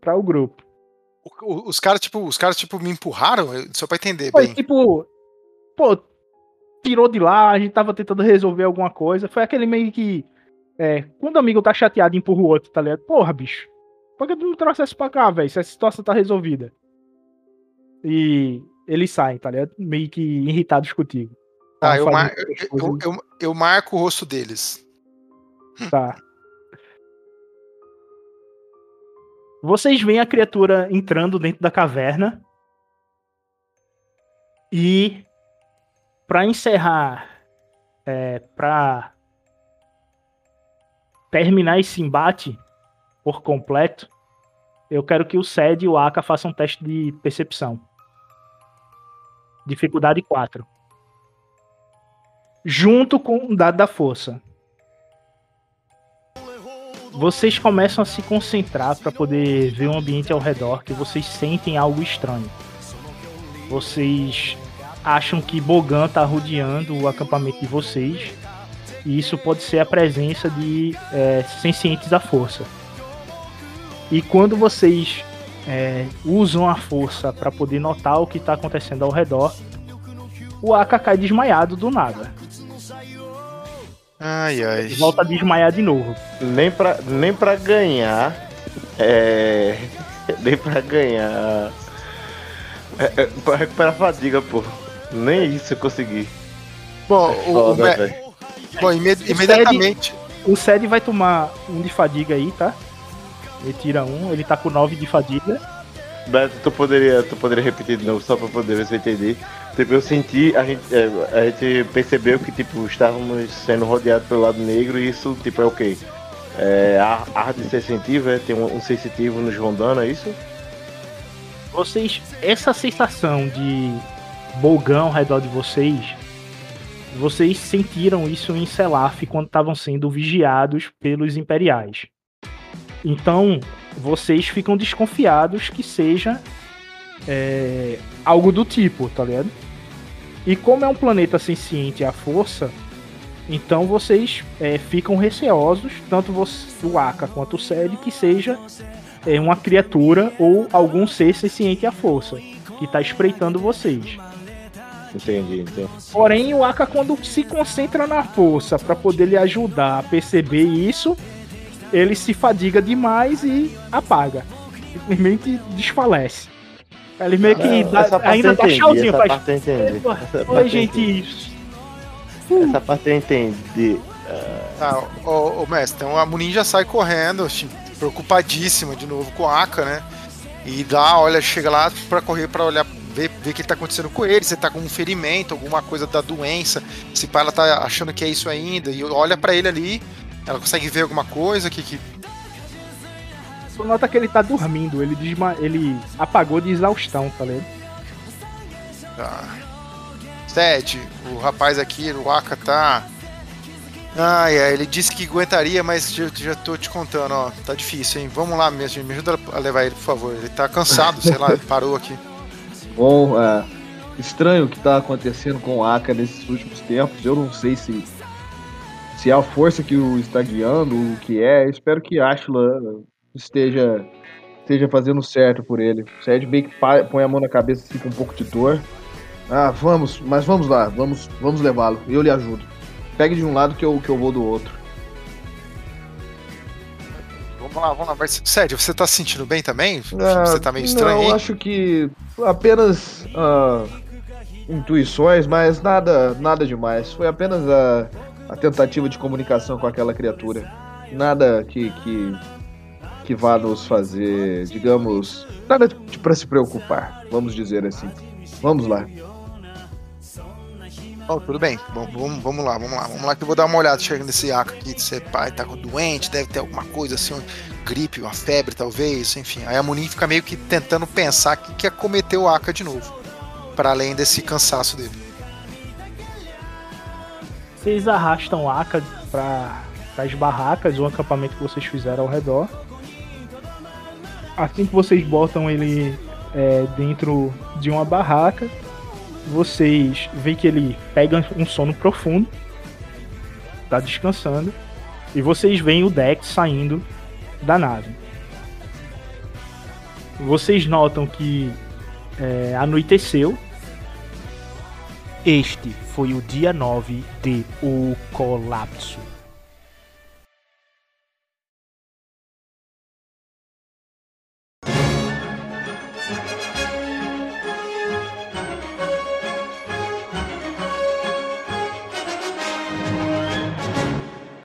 para o grupo. O- Os caras, tipo, os caras, tipo, me empurraram, só pra entender Foi bem. tipo, pô, tirou de lá, a gente tava tentando resolver alguma coisa. Foi aquele meio que. É, quando o amigo tá chateado, empurra o outro, tá ligado? Porra, bicho. Por que tu não trouxe isso pra cá, velho? Se a situação tá resolvida. E eles saem, tá ligado? Meio que irritados contigo. Tá, eu, mar- eu, eu, eu marco o rosto deles. Tá. Vocês veem a criatura entrando dentro da caverna. E pra encerrar, é, para terminar esse embate por completo, eu quero que o Sed e o Aka façam um teste de percepção. Dificuldade 4. Junto com o dado da força vocês começam a se concentrar para poder ver o ambiente ao redor, que vocês sentem algo estranho. Vocês acham que Bogan tá rodeando o acampamento de vocês, e isso pode ser a presença de é, sencientes da força. E quando vocês é, usam a força para poder notar o que está acontecendo ao redor, o Aka cai desmaiado do nada. Ai, ai. Volta a desmaiar de novo. Nem pra, nem pra ganhar. É. Nem pra ganhar. É, é, pra recuperar a fadiga, pô. Nem isso eu consegui. Bom, É o, o foda, me- bom imed- imediatamente. O Sed vai tomar um de fadiga aí, tá? Ele tira um, ele tá com 9 de fadiga. Beto, tu poderia, tu poderia repetir de novo, só pra poder ver se eu entendi. Tipo, eu senti, a gente, é, a gente percebeu que, tipo, estávamos sendo rodeados pelo lado negro e isso, tipo, é o quê? É, ar, ar de sensitivo, é? Tem um, um sensitivo nos rondando, é isso? Vocês, essa sensação de bolgão ao redor de vocês, vocês sentiram isso em Selaf quando estavam sendo vigiados pelos imperiais. Então, vocês ficam desconfiados que seja é, algo do tipo, tá ligado? E como é um planeta senciente à força, então vocês é, ficam receosos, tanto você, o Aka quanto o Sed, que seja é, uma criatura ou algum ser senciente à força, que tá espreitando vocês. Entendi, entendi. Porém, o Aka, quando se concentra na força para poder lhe ajudar a perceber isso, ele se fadiga demais e apaga. Simplesmente desfalece. Ele meio que Não, dá- ainda dá tchauzinho, essa faz. parte eu entendi. "Epa, Essa parte Oi, gente. entendi. Essa parte eu entendi. Tá, o, mestre, então a Munin já sai correndo, assim, preocupadíssima de novo com a Aka, né? E lá, olha, chega lá pra correr pra olhar, vê, vê o que tá acontecendo com ele, se tá com um ferimento, alguma coisa da doença, se pá, ela tá achando que é isso ainda, e olha para ele ali, ela consegue ver alguma coisa que. que... Tu nota que ele tá dormindo, ele, desma... ele apagou de exaustão, tá ligado? Tá. Sete, o rapaz aqui, o Aka tá. Ai, ai, ele disse que aguentaria, mas já, já tô te contando, ó. Tá difícil, hein? Vamos lá mesmo, me ajuda a levar ele, por favor. Ele tá cansado, sei lá, parou aqui. Bom, é, estranho o que tá acontecendo com o Aka nesses últimos tempos. Eu não sei se se é a força que o está guiando, o que é. Espero que Ashla esteja esteja fazendo certo por ele. O Sed bem que põe a mão na cabeça e fica um pouco de dor. Ah, vamos, mas vamos lá, vamos, vamos levá-lo. Eu lhe ajudo. Pegue de um lado que eu, que eu vou do outro. Vamos lá, vamos lá. Mas, Sérgio, você tá se sentindo bem também? Ah, você tá meio estranho não, acho que apenas uh, intuições, mas nada, nada demais. Foi apenas a, a tentativa de comunicação com aquela criatura. Nada que, que, que vá nos fazer, digamos, nada para se preocupar, vamos dizer assim. Vamos lá. Oh, tudo bem, Bom, vamos, vamos lá, vamos lá, vamos lá que eu vou dar uma olhada chegando nesse Aka aqui, de ser pai, tá doente, deve ter alguma coisa assim, um gripe, uma febre talvez, enfim. Aí a Munin fica meio que tentando pensar que quer cometer o Aka de novo, para além desse cansaço dele. Vocês arrastam o Aka para as barracas, o acampamento que vocês fizeram ao redor. Assim que vocês botam ele é, dentro de uma barraca, vocês veem que ele pega um sono profundo, tá descansando, e vocês veem o Dex saindo da nave. Vocês notam que é, anoiteceu. Este foi o dia 9 de O Colapso.